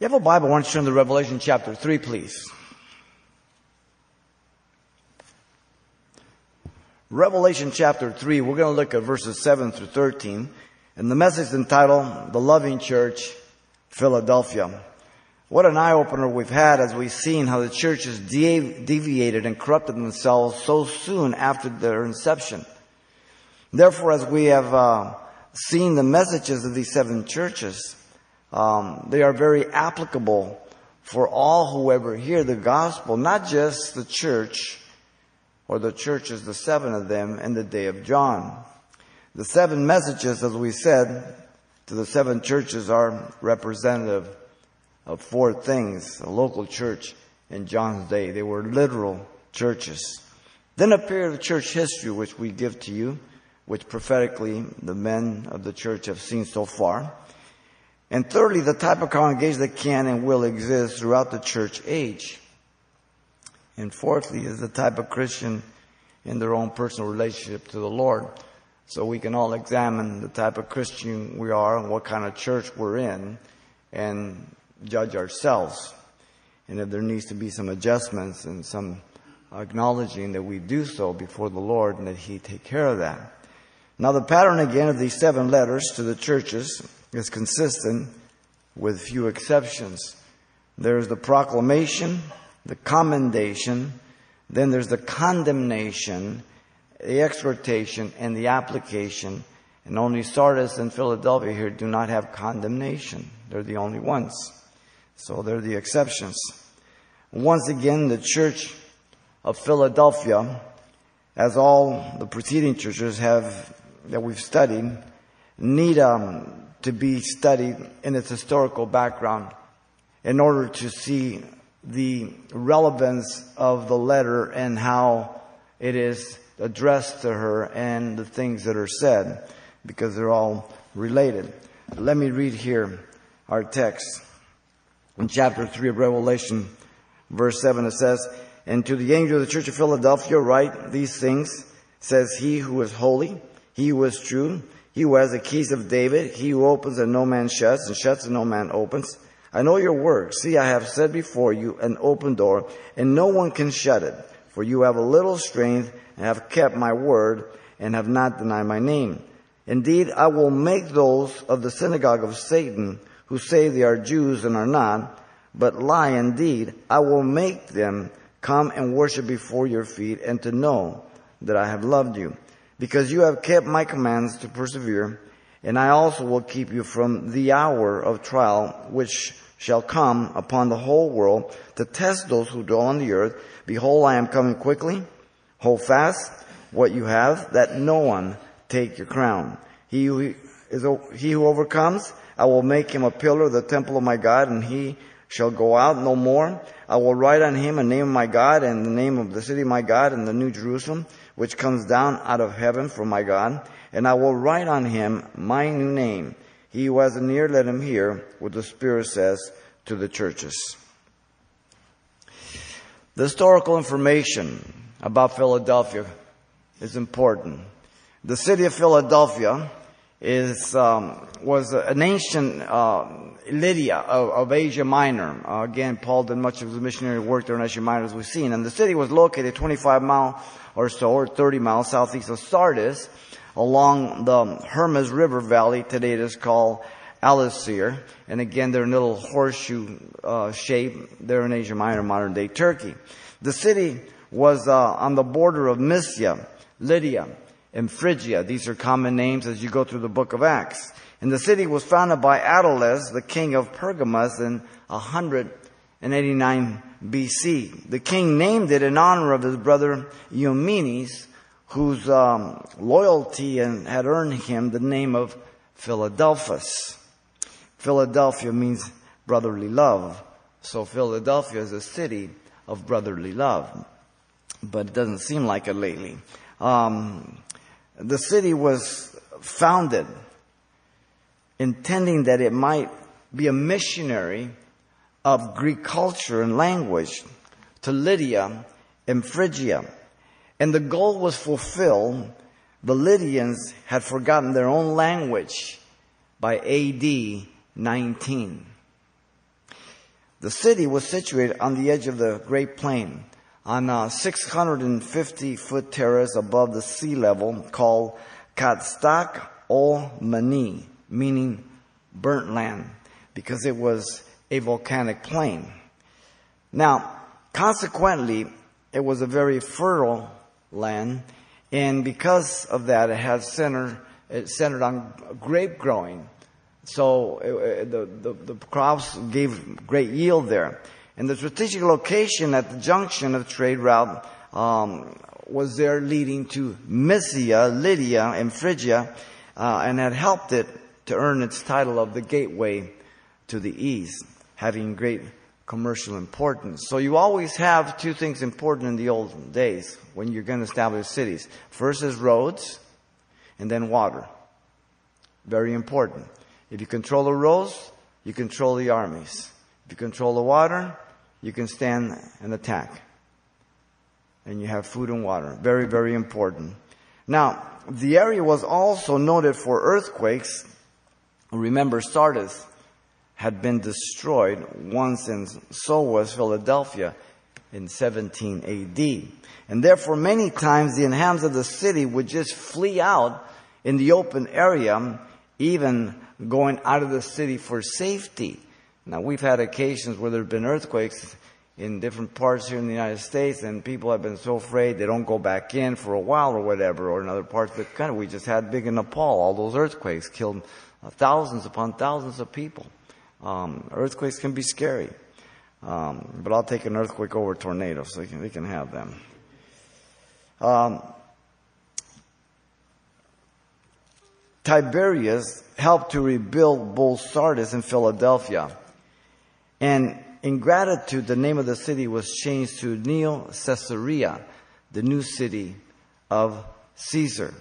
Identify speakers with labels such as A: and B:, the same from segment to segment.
A: You have a Bible, why don't you turn to Revelation chapter 3, please? Revelation chapter 3, we're going to look at verses 7 through 13. And the message entitled, The Loving Church, Philadelphia. What an eye opener we've had as we've seen how the church has deviated and corrupted themselves so soon after their inception. Therefore, as we have uh, seen the messages of these seven churches, um, they are very applicable for all who ever hear the gospel, not just the church or the churches, the seven of them in the day of John. The seven messages, as we said, to the seven churches are representative of four things. A local church in John's day. They were literal churches. Then a period of church history which we give to you, which prophetically the men of the church have seen so far. And thirdly, the type of congregation that can and will exist throughout the church age. And fourthly is the type of Christian in their own personal relationship to the Lord. So we can all examine the type of Christian we are and what kind of church we're in and judge ourselves. And if there needs to be some adjustments and some acknowledging that we do so before the Lord and that He take care of that. Now the pattern again of these seven letters to the churches is consistent with few exceptions. There's the proclamation, the commendation, then there's the condemnation, the exhortation, and the application. And only Sardis and Philadelphia here do not have condemnation. They're the only ones. So they're the exceptions. Once again, the church of Philadelphia, as all the preceding churches have that we've studied, need um, to be studied in its historical background in order to see the relevance of the letter and how it is addressed to her and the things that are said because they're all related. Let me read here our text. In chapter 3 of Revelation, verse 7, it says, And to the angel of the church of Philadelphia write these things, says he who is holy, he who is true, he who has the keys of David, he who opens and no man shuts, and shuts and no man opens. I know your works. See, I have set before you an open door, and no one can shut it. For you have a little strength, and have kept my word, and have not denied my name. Indeed, I will make those of the synagogue of Satan, who say they are Jews and are not, but lie indeed, I will make them come and worship before your feet, and to know that I have loved you because you have kept my commands to persevere, and I also will keep you from the hour of trial which shall come upon the whole world to test those who dwell on the earth. Behold, I am coming quickly. Hold fast what you have, that no one take your crown. He who is, he who overcomes, I will make him a pillar of the temple of my God, and he shall go out no more. I will write on him a name of my God and the name of the city of my God and the new Jerusalem, which comes down out of heaven from my God. And I will write on him my new name. He who has an ear, let him hear what the Spirit says to the churches. The historical information about Philadelphia is important. The city of Philadelphia is um, was an ancient uh, Lydia of, of, Asia Minor. Uh, again, Paul did much of his missionary work there in Asia Minor, as we've seen. And the city was located 25 mile or so, or 30 miles southeast of Sardis, along the Hermes River Valley. Today it is called Alasehir. And again, they're in a little horseshoe uh, shape. They're in Asia Minor, modern day Turkey. The city was uh, on the border of Mysia, Lydia, and Phrygia. These are common names as you go through the book of Acts. And the city was founded by Attalus, the king of Pergamus, in 189 BC. The king named it in honor of his brother Eumenes, whose um, loyalty and had earned him the name of Philadelphus. Philadelphia means brotherly love. So Philadelphia is a city of brotherly love. But it doesn't seem like it lately. Um, the city was founded intending that it might be a missionary of Greek culture and language to Lydia and Phrygia. And the goal was fulfilled. The Lydians had forgotten their own language by AD 19. The city was situated on the edge of the Great Plain on a 650 foot terrace above the sea level called Katstak o Mani, meaning burnt land, because it was a volcanic plain. Now, consequently, it was a very fertile land, and because of that, it had center, it centered on grape growing. So it, the, the, the crops gave great yield there. And the strategic location at the junction of trade route um, was there leading to Mysia, Lydia, and Phrygia, uh, and had helped it to earn its title of the gateway to the east, having great commercial importance. So you always have two things important in the old days when you're going to establish cities. First is roads, and then water. Very important. If you control the roads, you control the armies. If you control the water, you can stand and attack. And you have food and water. Very, very important. Now, the area was also noted for earthquakes. Remember, Sardis had been destroyed once, and so was Philadelphia in 17 AD. And therefore, many times the inhabitants of the city would just flee out in the open area, even going out of the city for safety. Now, we've had occasions where there have been earthquakes in different parts here in the United States, and people have been so afraid they don't go back in for a while or whatever, or in other parts of the country. We just had big in Nepal, all those earthquakes killed thousands upon thousands of people. Um, earthquakes can be scary, um, but I'll take an earthquake over a tornado, so they can, they can have them. Um, Tiberius helped to rebuild both Sardis and Philadelphia. And in gratitude, the name of the city was changed to Neo Caesarea, the new city of Caesar.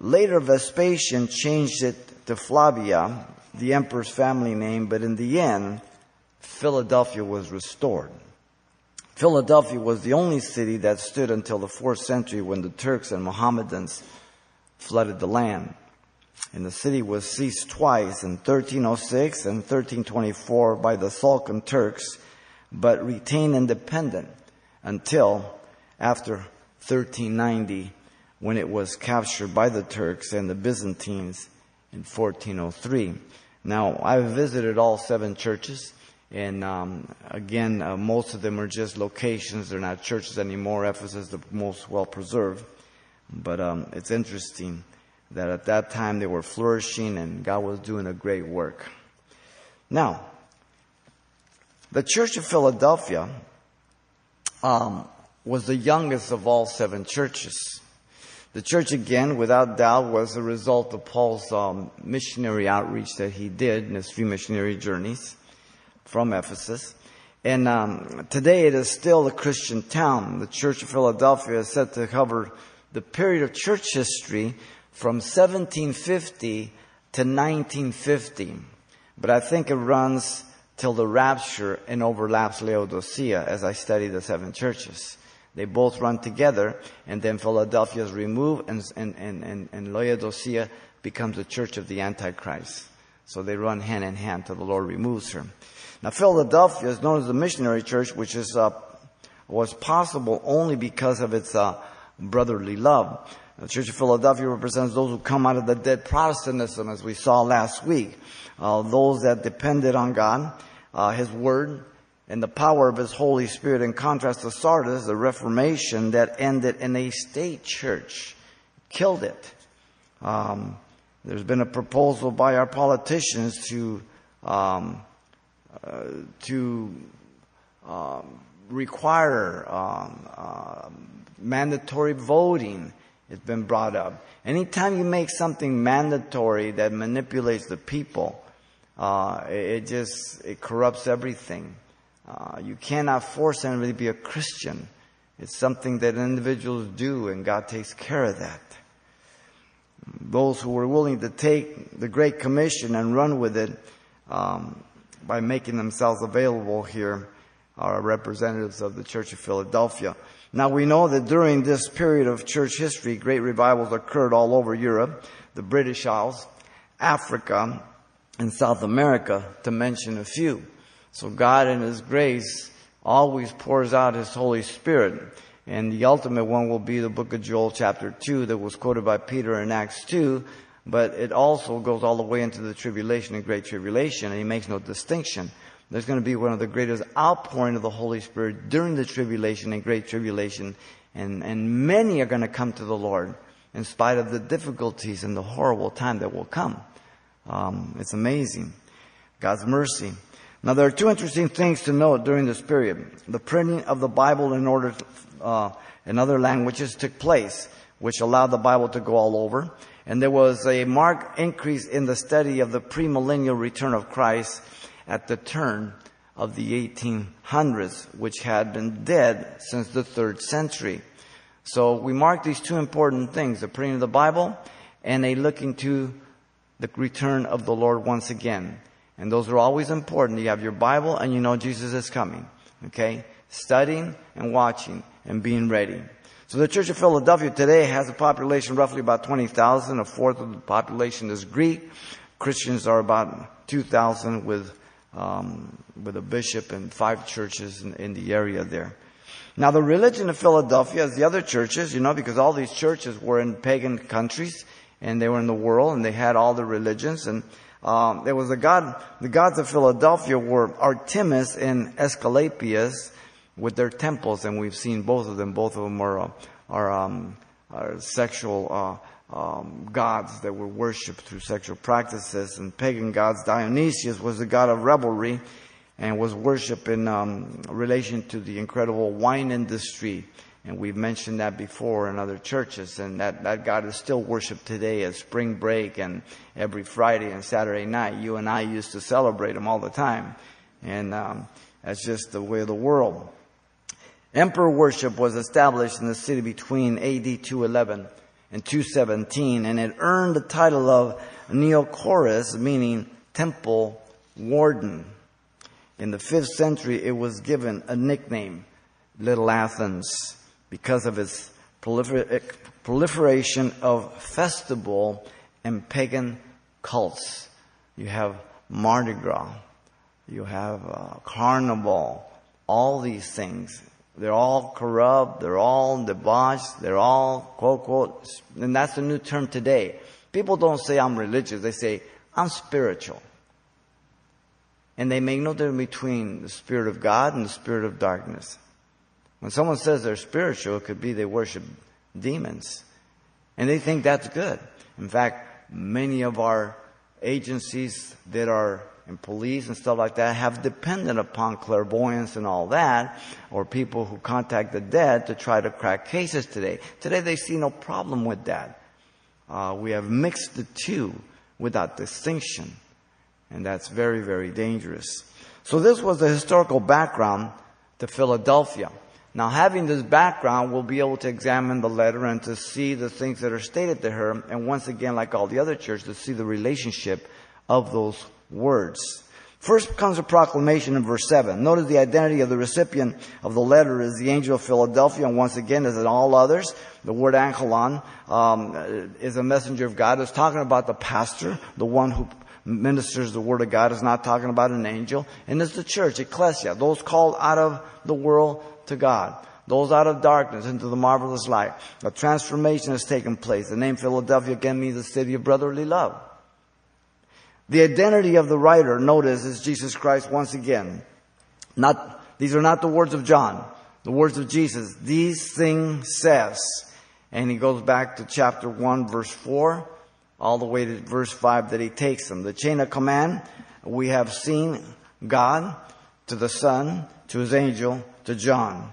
A: Later, Vespasian changed it to Flavia, the emperor's family name, but in the end, Philadelphia was restored. Philadelphia was the only city that stood until the fourth century when the Turks and Mohammedans flooded the land. And the city was seized twice in 1306 and 1324 by the Sultan Turks, but retained independent until after 1390 when it was captured by the Turks and the Byzantines in 1403. Now, I've visited all seven churches, and um, again, uh, most of them are just locations. They're not churches anymore. Ephesus is the most well preserved. But um, it's interesting that at that time they were flourishing and God was doing a great work. Now, the Church of Philadelphia um, was the youngest of all seven churches. The church, again, without doubt, was a result of Paul's um, missionary outreach that he did in his three missionary journeys from Ephesus. And um, today it is still a Christian town. The Church of Philadelphia is said to cover the period of church history from 1750 to 1950. But I think it runs till the rapture and overlaps Laodicea as I study the seven churches. They both run together, and then Philadelphia is removed, and, and, and, and, and Laodicea becomes the church of the Antichrist. So they run hand in hand till the Lord removes her. Now, Philadelphia is known as the missionary church, which is uh, was possible only because of its uh, brotherly love. The Church of Philadelphia represents those who come out of the dead Protestantism, as we saw last week. Uh, those that depended on God, uh, His Word, and the power of His Holy Spirit. In contrast to Sardis, the Reformation that ended in a state church, killed it. Um, there's been a proposal by our politicians to um, uh, to um, require uh, mandatory voting it's been brought up. Anytime you make something mandatory that manipulates the people, uh, it, just it corrupts everything. Uh, you cannot force anybody to be a Christian. It's something that individuals do, and God takes care of that. Those who were willing to take the Great Commission and run with it um, by making themselves available here are representatives of the Church of Philadelphia. Now we know that during this period of church history, great revivals occurred all over Europe, the British Isles, Africa, and South America, to mention a few. So God in His grace always pours out His Holy Spirit. And the ultimate one will be the book of Joel chapter 2 that was quoted by Peter in Acts 2. But it also goes all the way into the tribulation and great tribulation and he makes no distinction. There's going to be one of the greatest outpouring of the Holy Spirit during the tribulation and great tribulation. And, and many are going to come to the Lord in spite of the difficulties and the horrible time that will come. Um, it's amazing. God's mercy. Now there are two interesting things to note during this period. The printing of the Bible in order, uh, in other languages took place, which allowed the Bible to go all over. And there was a marked increase in the study of the premillennial return of Christ at the turn of the 1800s, which had been dead since the third century. So we mark these two important things, the printing of the Bible and a looking to the return of the Lord once again. And those are always important. You have your Bible and you know Jesus is coming. Okay? Studying and watching and being ready. So the Church of Philadelphia today has a population roughly about 20,000. A fourth of the population is Greek. Christians are about 2,000 with, um, with a bishop and five churches in, in the area there. Now the religion of Philadelphia is the other churches, you know, because all these churches were in pagan countries and they were in the world and they had all the religions and um, there was a god, the gods of Philadelphia were Artemis and Asclepius with their temples and we've seen both of them. Both of them are, uh, are, um, are sexual, uh, um, gods that were worshipped through sexual practices and pagan gods. Dionysius was the god of revelry and was worshipped in um, relation to the incredible wine industry. And we've mentioned that before in other churches, and that, that God is still worshipped today at spring break and every Friday and Saturday night. You and I used to celebrate them all the time. And um, that's just the way of the world. Emperor worship was established in the city between AD 211 and 217, and it earned the title of Neocorus, meaning temple warden. In the fifth century, it was given a nickname, Little Athens, because of its proliferation of festival and pagan cults. You have Mardi Gras, you have uh, Carnival, all these things. They're all corrupt, they're all debauched, they're all quote quote, and that's the new term today. People don't say I'm religious, they say I'm spiritual. And they make no difference between the Spirit of God and the Spirit of darkness. When someone says they're spiritual, it could be they worship demons. And they think that's good. In fact, many of our agencies that are in police and stuff like that have depended upon clairvoyance and all that, or people who contact the dead to try to crack cases today. Today they see no problem with that. Uh, we have mixed the two without distinction. And that's very, very dangerous. So this was the historical background to Philadelphia. Now having this background, we'll be able to examine the letter and to see the things that are stated to her. And once again, like all the other churches, to see the relationship of those words. First comes a proclamation in verse 7. Notice the identity of the recipient of the letter is the angel of Philadelphia, and once again, as in all others, the word angelon um, is a messenger of God. It's talking about the pastor, the one who ministers the word of God. It's not talking about an angel. And it's the church, ecclesia, those called out of the world to God. Those out of darkness into the marvelous light. A transformation has taken place. The name Philadelphia again means the city of brotherly love. The identity of the writer, notice, is Jesus Christ once again. Not, these are not the words of John, the words of Jesus. These things says, and he goes back to chapter 1 verse 4 all the way to verse 5 that he takes them. The chain of command, we have seen God to the Son, to his angel, to John.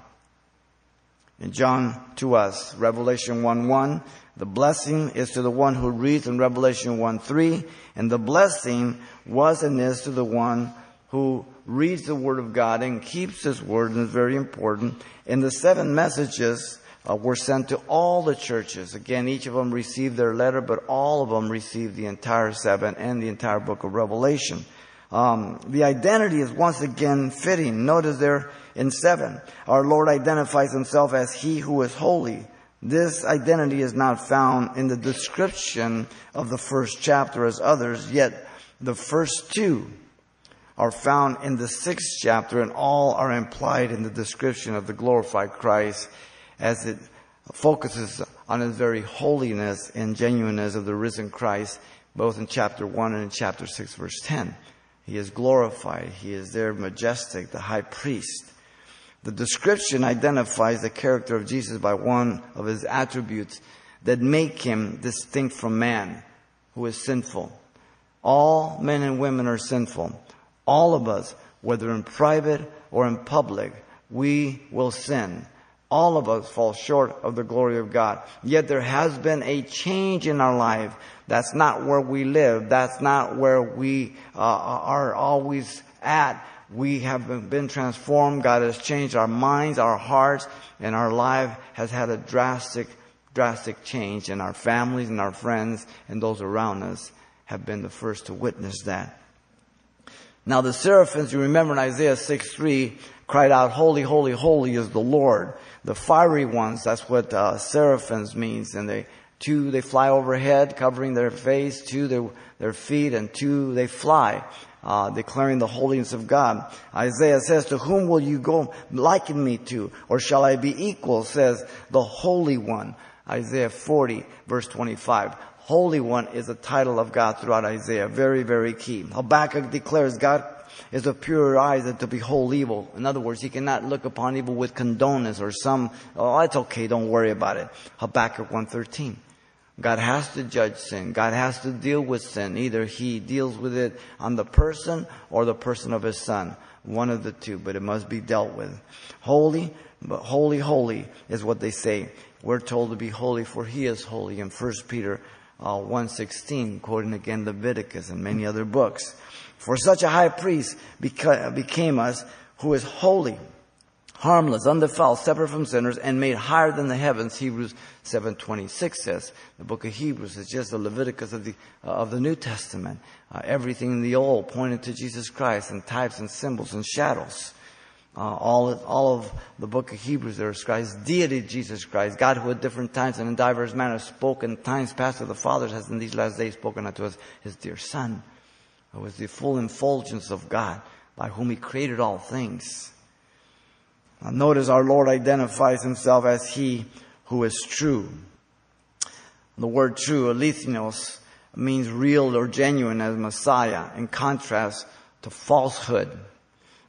A: And John to us, Revelation 1 1, the blessing is to the one who reads in Revelation 1 3, and the blessing was and is to the one who reads the Word of God and keeps His Word, and it's very important. In the seven messages, uh, were sent to all the churches. Again, each of them received their letter, but all of them received the entire seven and the entire book of Revelation. Um, the identity is once again fitting. Notice there in seven, our Lord identifies himself as He who is holy. This identity is not found in the description of the first chapter as others, yet the first two are found in the sixth chapter and all are implied in the description of the glorified Christ as it focuses on his very holiness and genuineness of the risen Christ, both in chapter 1 and in chapter 6 verse 10. He is glorified. He is there majestic, the high priest. The description identifies the character of Jesus by one of his attributes that make him distinct from man who is sinful. All men and women are sinful. All of us, whether in private or in public, we will sin. All of us fall short of the glory of God. Yet there has been a change in our life. That's not where we live. That's not where we uh, are always at. We have been transformed. God has changed our minds, our hearts, and our life has had a drastic, drastic change. And our families and our friends and those around us have been the first to witness that. Now the seraphims, you remember in Isaiah 6 3, cried out, Holy, holy, holy is the Lord. The fiery ones, that's what uh, seraphims means. And they, two, they fly overhead, covering their face, two, their, their feet, and two, they fly uh, declaring the holiness of God. Isaiah says, to whom will you go liken me to? Or shall I be equal? Says the Holy One. Isaiah 40 verse 25. Holy One is a title of God throughout Isaiah. Very, very key. Habakkuk declares God is of purer eyes than to behold evil. In other words, he cannot look upon evil with condoneness or some, oh, it's okay, don't worry about it. Habakkuk 113. God has to judge sin. God has to deal with sin. Either He deals with it on the person or the person of His Son. One of the two, but it must be dealt with. Holy, but holy, holy is what they say. We're told to be holy for He is holy in 1 Peter uh, 1.16, quoting again Leviticus and many other books. For such a high priest beca- became us who is holy harmless, undefiled, separate from sinners, and made higher than the heavens. Hebrews 7:26 says. The book of Hebrews is just the Leviticus of the uh, of the New Testament. Uh, everything in the Old pointed to Jesus Christ, and types and symbols and shadows. Uh, all all of the book of Hebrews there describes deity Jesus Christ, God who at different times and in diverse manners spoke in times past to the fathers, has in these last days spoken unto us, His dear Son, who is the full effulgence of God, by whom He created all things notice our Lord identifies himself as he who is true. The word true, alethinos, means real or genuine as Messiah in contrast to falsehood.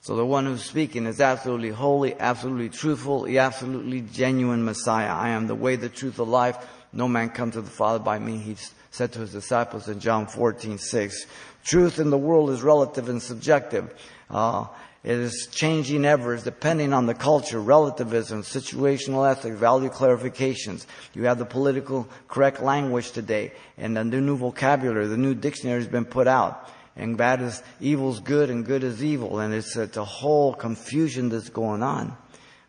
A: So the one who's speaking is absolutely holy, absolutely truthful, the absolutely genuine Messiah. I am the way, the truth, the life. No man comes to the Father by me. He said to his disciples in John 14, 6. Truth in the world is relative and subjective. Uh, it is changing ever, it's depending on the culture, relativism, situational ethics, value clarifications. You have the political correct language today, and the new vocabulary, the new dictionary has been put out. And bad is evil is good, and good is evil, and it's, it's a whole confusion that's going on,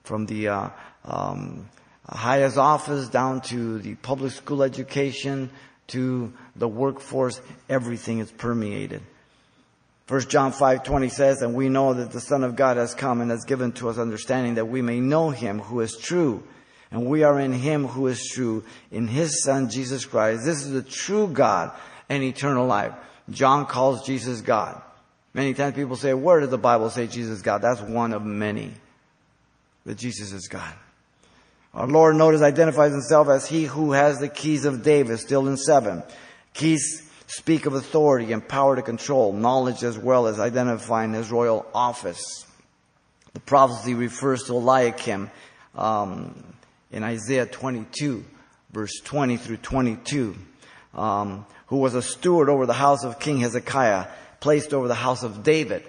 A: from the uh, um, highest office down to the public school education to the workforce. Everything is permeated. 1 John 5:20 says, "And we know that the Son of God has come and has given to us understanding that we may know him who is true, and we are in him who is true, in his Son Jesus Christ. This is the true God and eternal life." John calls Jesus God. Many times people say, "Where does the Bible say Jesus God?" That's one of many. That Jesus is God. Our Lord notice identifies himself as he who has the keys of David, still in seven. Keys speak of authority and power to control, knowledge as well as identifying his royal office. The prophecy refers to Eliakim um, in Isaiah 22, verse 20 through 22, um, who was a steward over the house of King Hezekiah, placed over the house of David.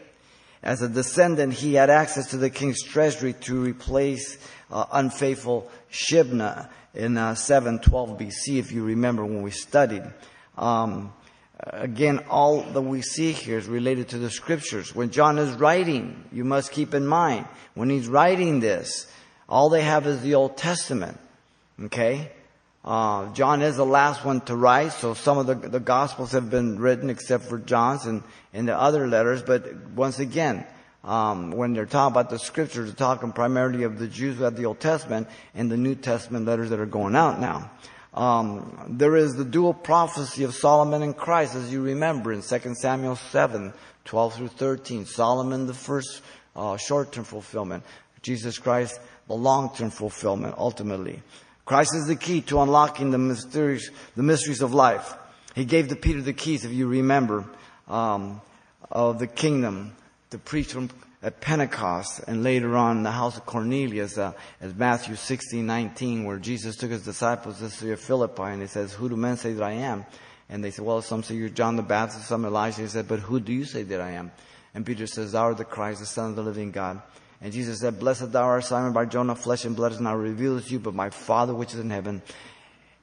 A: As a descendant, he had access to the king's treasury to replace uh, unfaithful Shebna in uh, 712 BC, if you remember when we studied. Um, Again, all that we see here is related to the scriptures. When John is writing, you must keep in mind, when he's writing this, all they have is the Old Testament. Okay? Uh, John is the last one to write, so some of the, the Gospels have been written except for John's and, and the other letters, but once again, um, when they're talking about the scriptures, they're talking primarily of the Jews who the Old Testament and the New Testament letters that are going out now. Um, there is the dual prophecy of Solomon and Christ, as you remember in 2 Samuel 7, 12 through 13. Solomon, the first uh, short-term fulfillment. Jesus Christ, the long-term fulfillment, ultimately. Christ is the key to unlocking the mysteries, the mysteries of life. He gave to Peter the keys, if you remember, um, of the kingdom to preach from at Pentecost and later on in the house of Cornelius, uh, as Matthew 16, 19, where Jesus took his disciples to the city of Philippi and he says, who do men say that I am? And they said, well, some say you're John the Baptist, some Elijah. He said, but who do you say that I am? And Peter says, thou art the Christ, the Son of the living God. And Jesus said, blessed thou art Simon Bar-Jonah, flesh and blood has not revealed to you, but my Father which is in heaven.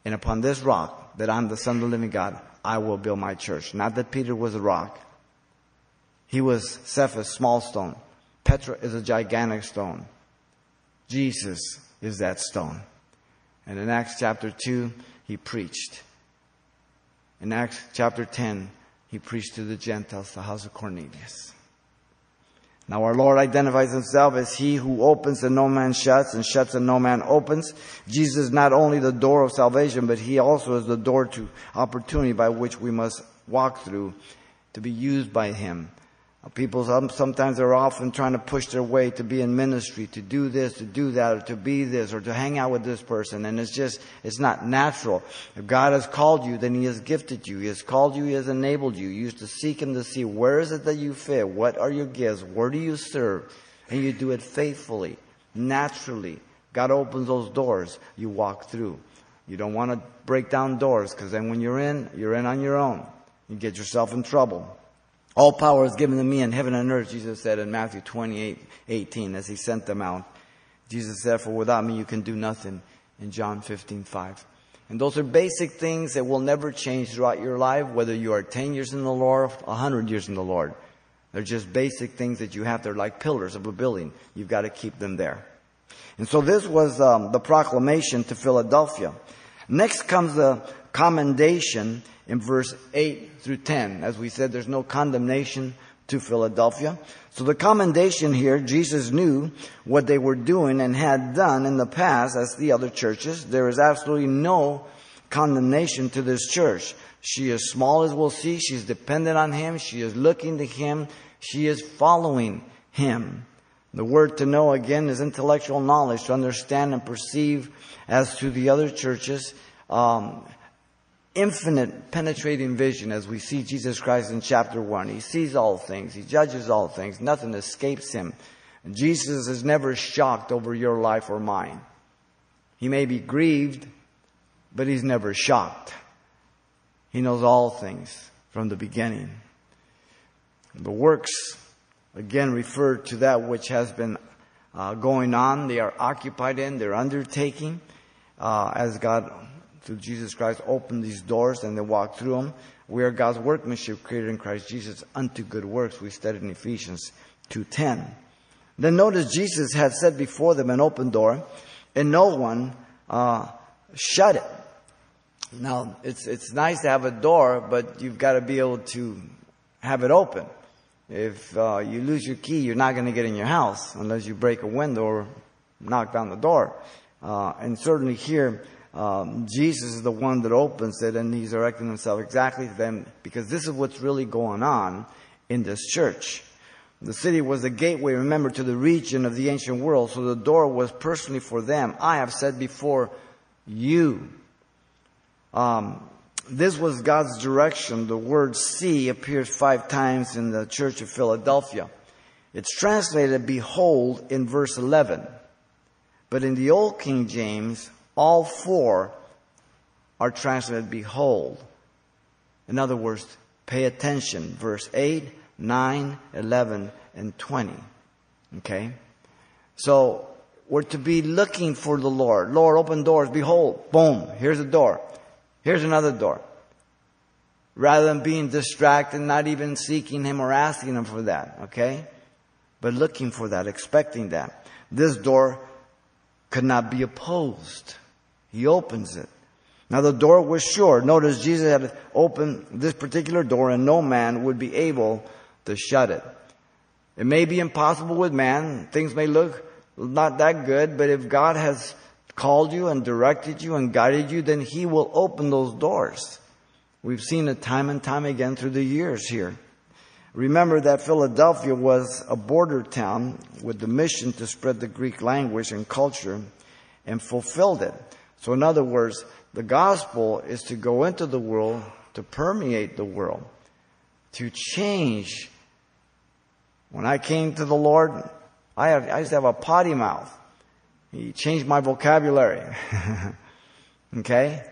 A: And upon this rock, that I'm the Son of the living God, I will build my church. Not that Peter was a rock. He was Cephas, small stone. Petra is a gigantic stone. Jesus is that stone. And in Acts chapter 2, he preached. In Acts chapter 10, he preached to the Gentiles, the house of Cornelius. Now our Lord identifies himself as he who opens and no man shuts and shuts and no man opens. Jesus is not only the door of salvation, but he also is the door to opportunity by which we must walk through to be used by him. People sometimes are often trying to push their way to be in ministry, to do this, to do that, or to be this, or to hang out with this person. And it's just, it's not natural. If God has called you, then He has gifted you. He has called you, He has enabled you. You used to seek Him to see where is it that you fit? What are your gifts? Where do you serve? And you do it faithfully, naturally. God opens those doors. You walk through. You don't want to break down doors because then when you're in, you're in on your own. You get yourself in trouble. All power is given to me in heaven and earth, Jesus said in Matthew 28, 18, as he sent them out. Jesus said, for without me you can do nothing in John 15, 5. And those are basic things that will never change throughout your life, whether you are 10 years in the Lord, 100 years in the Lord. They're just basic things that you have. They're like pillars of a building. You've got to keep them there. And so this was um, the proclamation to Philadelphia. Next comes the commendation in verse 8 through 10. As we said, there's no condemnation to Philadelphia. So the commendation here, Jesus knew what they were doing and had done in the past as the other churches. There is absolutely no condemnation to this church. She is small as we'll see. She's dependent on Him. She is looking to Him. She is following Him. The word to know again is intellectual knowledge to understand and perceive as to the other churches. Um, infinite penetrating vision as we see Jesus Christ in chapter 1. He sees all things. He judges all things. Nothing escapes him. And Jesus is never shocked over your life or mine. He may be grieved, but he's never shocked. He knows all things from the beginning. The works, again, refer to that which has been uh, going on. They are occupied in, they're undertaking, uh, as God through Jesus Christ opened these doors and they walked through them. We are God's workmanship created in Christ Jesus unto good works. We studied in Ephesians 2.10. Then notice Jesus had set before them an open door and no one uh, shut it. Now, it's, it's nice to have a door, but you've got to be able to have it open. If uh, you lose your key, you're not going to get in your house unless you break a window or knock down the door. Uh, and certainly here, um, Jesus is the one that opens it and he's directing himself exactly to them because this is what's really going on in this church. The city was the gateway, remember, to the region of the ancient world, so the door was personally for them. I have said before, you. Um, this was God's direction. The word see appears five times in the church of Philadelphia. It's translated behold in verse 11. But in the old King James, all four are translated behold. In other words, pay attention. Verse 8, 9, 11, and 20. Okay? So, we're to be looking for the Lord. Lord, open doors. Behold, boom, here's a door. Here's another door. Rather than being distracted, not even seeking Him or asking Him for that. Okay? But looking for that, expecting that. This door could not be opposed. He opens it. Now the door was sure. Notice Jesus had opened this particular door and no man would be able to shut it. It may be impossible with man. Things may look not that good, but if God has called you and directed you and guided you, then He will open those doors. We've seen it time and time again through the years here. Remember that Philadelphia was a border town with the mission to spread the Greek language and culture and fulfilled it. So in other words, the gospel is to go into the world, to permeate the world, to change. When I came to the Lord, I, have, I used to have a potty mouth. He changed my vocabulary. okay?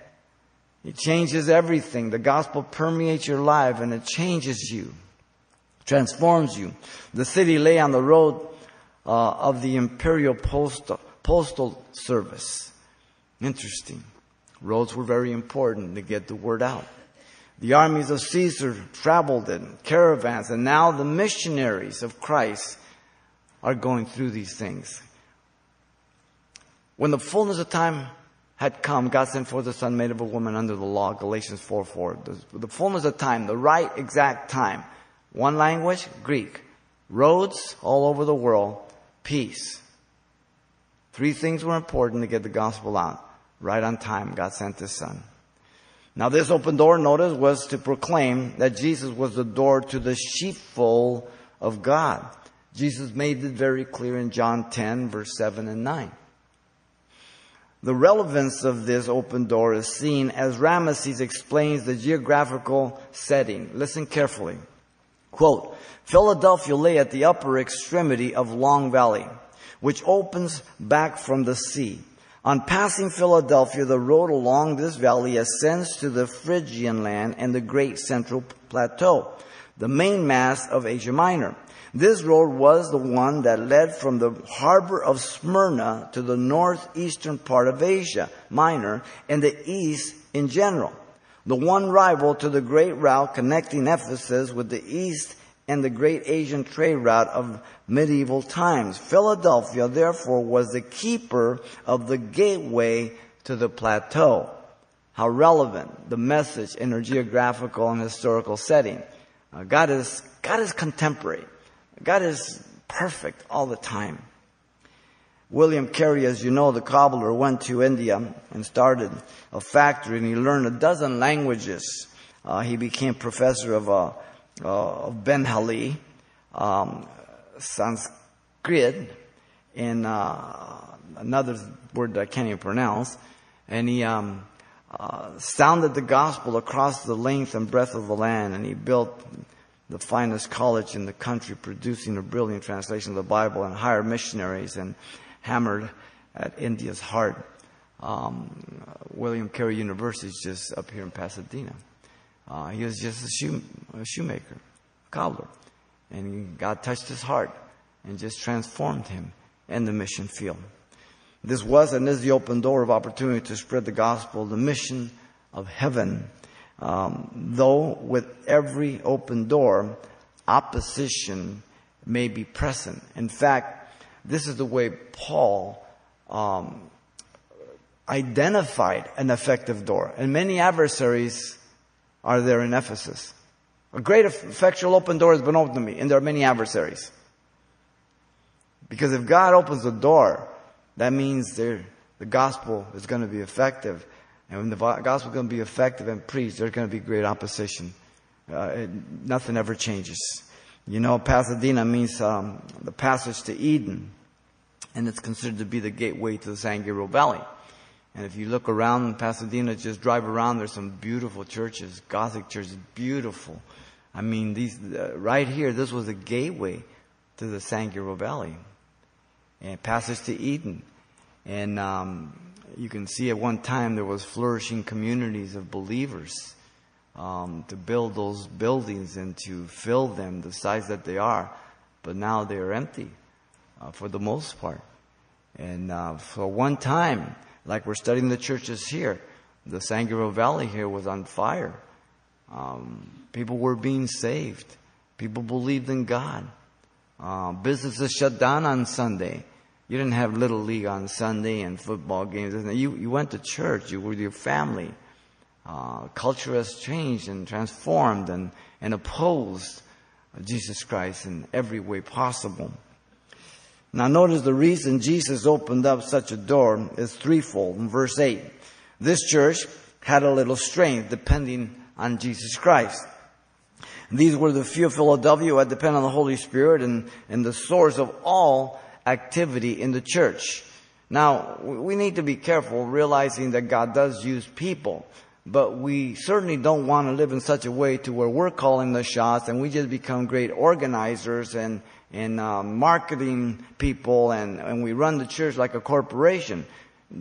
A: He changes everything. The gospel permeates your life and it changes you, transforms you. The city lay on the road uh, of the imperial postal, postal service. Interesting. Roads were very important to get the word out. The armies of Caesar traveled in caravans, and now the missionaries of Christ are going through these things. When the fullness of time had come, God sent forth the Son made of a woman under the law, Galatians 4 4. The, the fullness of time, the right exact time. One language, Greek. Roads all over the world, peace. Three things were important to get the gospel out. Right on time, God sent His Son. Now this open door, notice, was to proclaim that Jesus was the door to the sheepfold of God. Jesus made it very clear in John 10 verse 7 and 9. The relevance of this open door is seen as Ramsay explains the geographical setting. Listen carefully. Quote, Philadelphia lay at the upper extremity of Long Valley, which opens back from the sea. On passing Philadelphia, the road along this valley ascends to the Phrygian land and the great central plateau, the main mass of Asia Minor. This road was the one that led from the harbor of Smyrna to the northeastern part of Asia Minor and the east in general. The one rival to the great route connecting Ephesus with the east and the great Asian trade route of medieval times. Philadelphia, therefore, was the keeper of the gateway to the plateau. How relevant the message in her geographical and historical setting. Uh, God is, God is contemporary. God is perfect all the time. William Carey, as you know, the cobbler, went to India and started a factory and he learned a dozen languages. Uh, he became professor of, uh, uh, of Bengali, um, Sanskrit, and uh, another word that I can't even pronounce. And he um, uh, sounded the gospel across the length and breadth of the land and he built the finest college in the country producing a brilliant translation of the Bible and hired missionaries and hammered at India's heart. Um, William Carey University is just up here in Pasadena. Uh, he was just a, shoe, a shoemaker, a cobbler. And God touched his heart and just transformed him in the mission field. This was and is the open door of opportunity to spread the gospel, the mission of heaven um, though with every open door, opposition may be present. In fact, this is the way Paul um, identified an effective door. And many adversaries are there in Ephesus. A great effectual open door has been opened to me, and there are many adversaries. Because if God opens the door, that means the gospel is going to be effective. And when the gospel is going to be effective and preached, there's going to be great opposition. Uh, it, nothing ever changes. You know, Pasadena means um, the passage to Eden, and it's considered to be the gateway to the San Gabriel Valley. And if you look around Pasadena, just drive around, there's some beautiful churches, Gothic churches, beautiful. I mean, these uh, right here, this was a gateway to the San Gabriel Valley, and passage to Eden. And um, you can see at one time there was flourishing communities of believers um, to build those buildings and to fill them the size that they are, but now they are empty uh, for the most part. And uh, for one time, like we're studying the churches here, the San Gabriel Valley here was on fire. Um, people were being saved. People believed in God. Uh, businesses shut down on Sunday. You didn't have little league on Sunday and football games. You, you went to church. You were with your family. Uh, culture has changed and transformed and, and opposed Jesus Christ in every way possible. Now notice the reason Jesus opened up such a door is threefold. In verse 8, this church had a little strength depending on Jesus Christ. These were the few of Philadelphia who had depended on the Holy Spirit and, and the source of all activity in the church. Now, we need to be careful realizing that God does use people, but we certainly don't want to live in such a way to where we're calling the shots and we just become great organizers and, and uh, marketing people and, and we run the church like a corporation.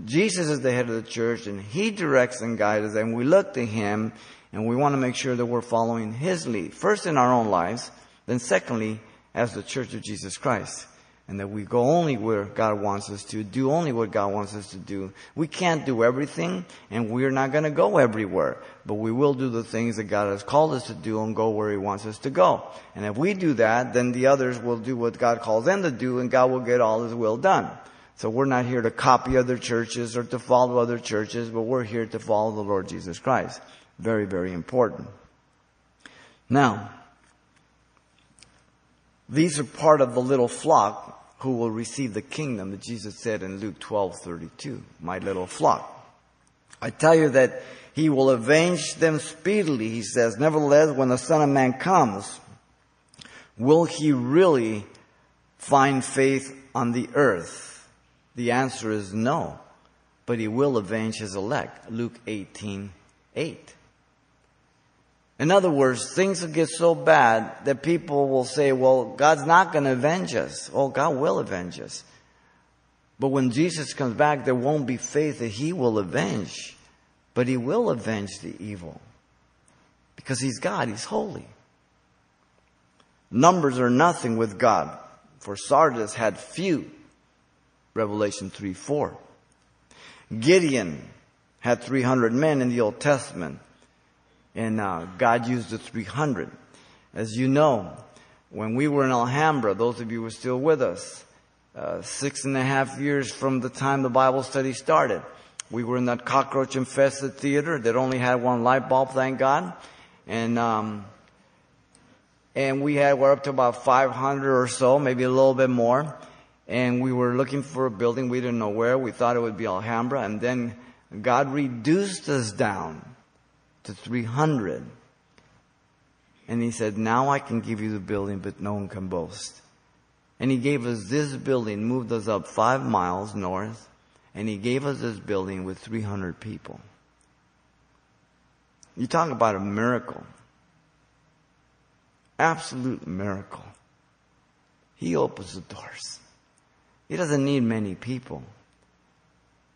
A: Jesus is the head of the church and He directs and guides us and we look to Him and we want to make sure that we're following His lead. First in our own lives, then secondly, as the church of Jesus Christ and that we go only where God wants us to, do only what God wants us to do. We can't do everything, and we're not going to go everywhere, but we will do the things that God has called us to do and go where He wants us to go. And if we do that, then the others will do what God calls them to do, and God will get all His will done. So we're not here to copy other churches or to follow other churches, but we're here to follow the Lord Jesus Christ. Very, very important. Now, these are part of the little flock who will receive the kingdom that Jesus said in Luke 12:32, my little flock. I tell you that he will avenge them speedily, he says. Nevertheless, when the Son of Man comes, will he really find faith on the earth? The answer is no, but he will avenge his elect. Luke 18, 8. In other words, things will get so bad that people will say, well, God's not going to avenge us. Oh, God will avenge us. But when Jesus comes back, there won't be faith that He will avenge, but He will avenge the evil. Because He's God, He's holy. Numbers are nothing with God, for Sardis had few. Revelation 3 4. Gideon had 300 men in the Old Testament and uh, God used the 300. As you know, when we were in Alhambra, those of you who were still with us, uh, six and a half years from the time the Bible study started, we were in that cockroach infested theater that only had one light bulb, thank God. And, um, and we had, we're up to about 500 or so, maybe a little bit more. And we were looking for a building. We didn't know where. We thought it would be Alhambra. And then God reduced us down to 300. And he said, now I can give you the building, but no one can boast. And he gave us this building, moved us up five miles north, and he gave us this building with 300 people. You talk about a miracle. Absolute miracle. He opens the doors. He doesn't need many people.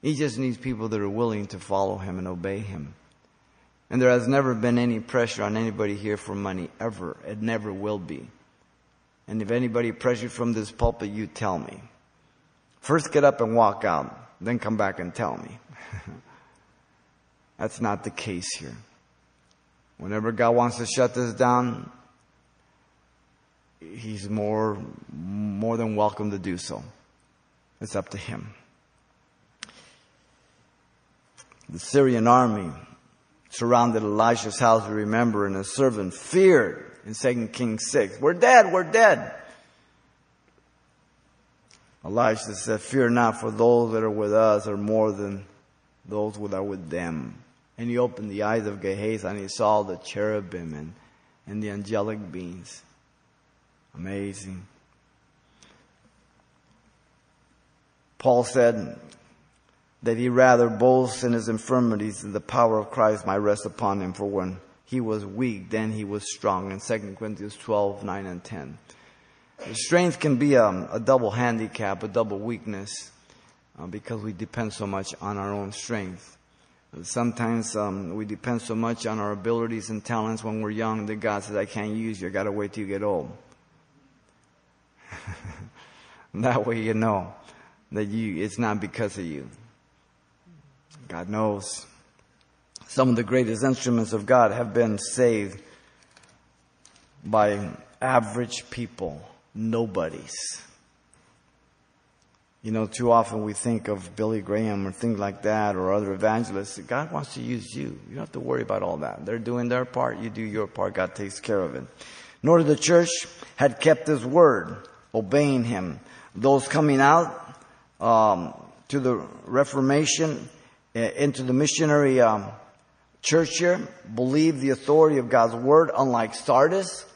A: He just needs people that are willing to follow him and obey him. And there has never been any pressure on anybody here for money, ever. It never will be. And if anybody pressured from this pulpit, you tell me. First get up and walk out, then come back and tell me. That's not the case here. Whenever God wants to shut this down, He's more, more than welcome to do so. It's up to Him. The Syrian army surrounded Elisha's house, we remember, and his servant feared in 2 Kings 6. We're dead, we're dead. Elisha said, Fear not, for those that are with us are more than those that are with them. And he opened the eyes of Gehazi and he saw the cherubim and, and the angelic beings. Amazing. Paul said, that he rather boasts in his infirmities and the power of Christ might rest upon him. For when he was weak, then he was strong. In 2 Corinthians 12, 9 and 10. Strength can be a, a double handicap, a double weakness, uh, because we depend so much on our own strength. Sometimes um, we depend so much on our abilities and talents when we're young that God says, I can't use you. I got to wait till you get old. that way you know that you, it's not because of you. God knows. Some of the greatest instruments of God have been saved by average people, nobodies. You know, too often we think of Billy Graham or things like that or other evangelists. God wants to use you. You don't have to worry about all that. They're doing their part. You do your part. God takes care of it. Nor did the church had kept his word, obeying him. Those coming out um, to the Reformation into the missionary um, church here believe the authority of God's word, unlike Sardis.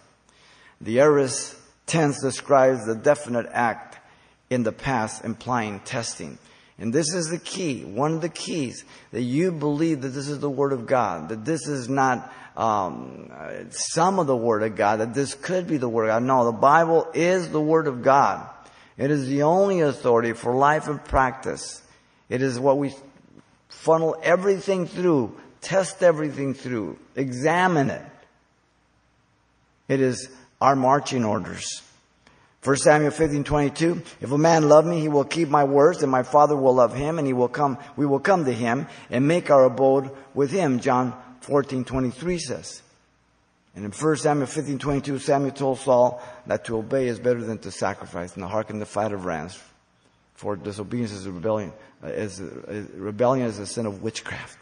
A: The aorist tense describes the definite act in the past implying testing. And this is the key, one of the keys, that you believe that this is the Word of God, that this is not um, some of the Word of God, that this could be the Word of God. No, the Bible is the Word of God. It is the only authority for life and practice. It is what we funnel everything through, test everything through, examine it. It is our marching orders. 1 Samuel 15, 22, if a man love me, he will keep my words, and my father will love him, and he will come, we will come to him and make our abode with him, John 14, 23 says. And in 1 Samuel 15, 22, Samuel told Saul that to obey is better than to sacrifice, and to hearken the fat of rams. For disobedience is rebellion, uh, is, uh, rebellion is a sin of witchcraft.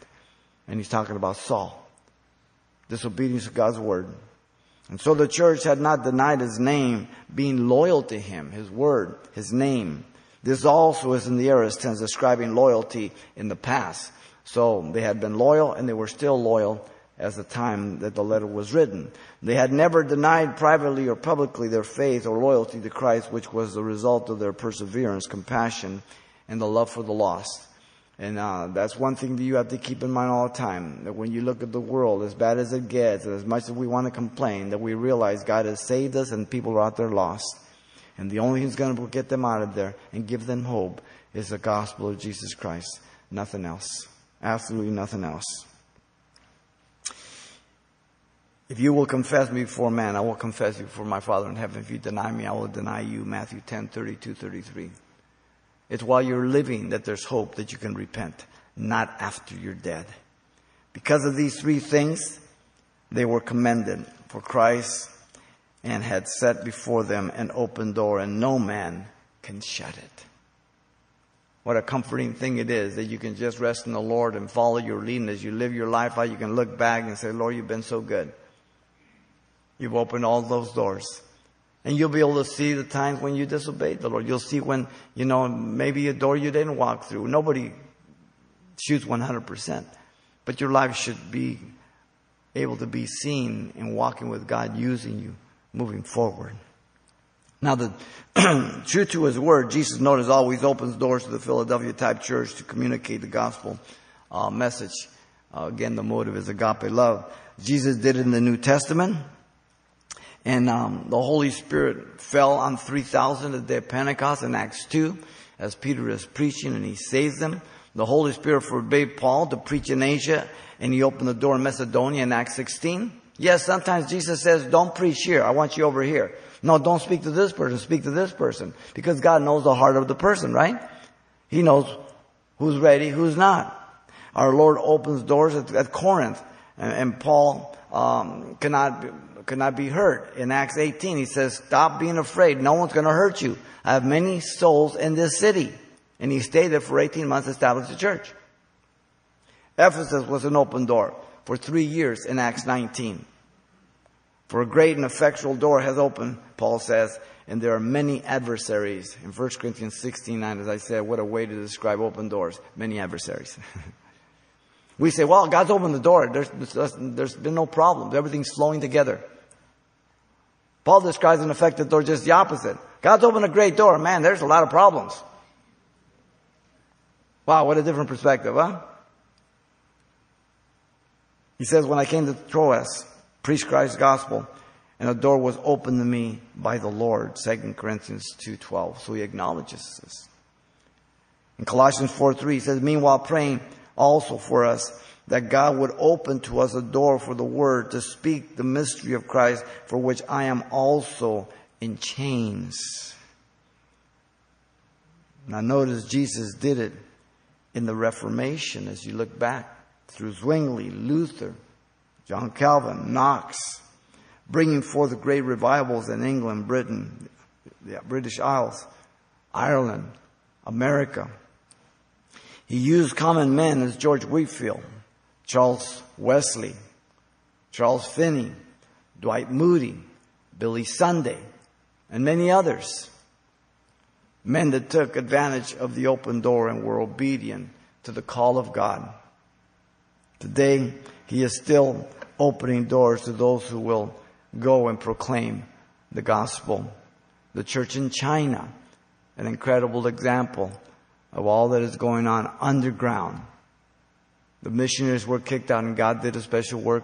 A: And he's talking about Saul. Disobedience to God's word. And so the church had not denied his name, being loyal to him, his word, his name. This also is in the aorist tense describing loyalty in the past. So they had been loyal and they were still loyal as the time that the letter was written. They had never denied privately or publicly their faith or loyalty to Christ, which was the result of their perseverance, compassion, and the love for the lost. And uh, that's one thing that you have to keep in mind all the time. That when you look at the world, as bad as it gets, and as much as we want to complain, that we realize God has saved us and people are out there lost. And the only thing that's going to get them out of there and give them hope is the gospel of Jesus Christ. Nothing else. Absolutely nothing else. If you will confess me before man, I will confess you before my Father in heaven. If you deny me, I will deny you. Matthew 10, 32, 33. It's while you're living that there's hope that you can repent, not after you're dead. Because of these three things, they were commended for Christ and had set before them an open door and no man can shut it. What a comforting thing it is that you can just rest in the Lord and follow your leading as you live your life out. You can look back and say, Lord, you've been so good. You've opened all those doors. And you'll be able to see the times when you disobeyed the Lord. You'll see when, you know, maybe a door you didn't walk through. Nobody shoots 100%. But your life should be able to be seen in walking with God, using you, moving forward. Now, the true to his word, Jesus notice always opens doors to the Philadelphia type church to communicate the gospel uh, message. Uh, again, the motive is agape love. Jesus did it in the New Testament. And um, the Holy Spirit fell on 3,000 at their Pentecost in Acts 2 as Peter is preaching and he saves them. The Holy Spirit forbade Paul to preach in Asia and he opened the door in Macedonia in Acts 16. Yes, sometimes Jesus says, don't preach here. I want you over here. No, don't speak to this person. Speak to this person. Because God knows the heart of the person, right? He knows who's ready, who's not. Our Lord opens doors at, at Corinth and, and Paul um, cannot could not be hurt. In Acts 18, he says, stop being afraid. No one's going to hurt you. I have many souls in this city. And he stayed there for 18 months, established a church. Ephesus was an open door for three years in Acts 19. For a great and effectual door has opened, Paul says, and there are many adversaries. In 1 Corinthians 16, 9, as I said, what a way to describe open doors. Many adversaries. we say, well, God's opened the door. There's, there's been no problems. Everything's flowing together. Paul describes an door just the opposite. God's opened a great door. Man, there's a lot of problems. Wow, what a different perspective, huh? He says, when I came to Troas, preached Christ's gospel, and a door was opened to me by the Lord, 2 Corinthians 2.12. So he acknowledges this. In Colossians 4.3, he says, meanwhile praying also for us that God would open to us a door for the word to speak the mystery of Christ for which I am also in chains. Now notice Jesus did it in the Reformation as you look back through Zwingli, Luther, John Calvin, Knox, bringing forth great revivals in England, Britain, the British Isles, Ireland, America. He used common men as George Whitefield, Charles Wesley, Charles Finney, Dwight Moody, Billy Sunday, and many others. Men that took advantage of the open door and were obedient to the call of God. Today, He is still opening doors to those who will go and proclaim the gospel. The church in China, an incredible example of all that is going on underground. The missionaries were kicked out and God did a special work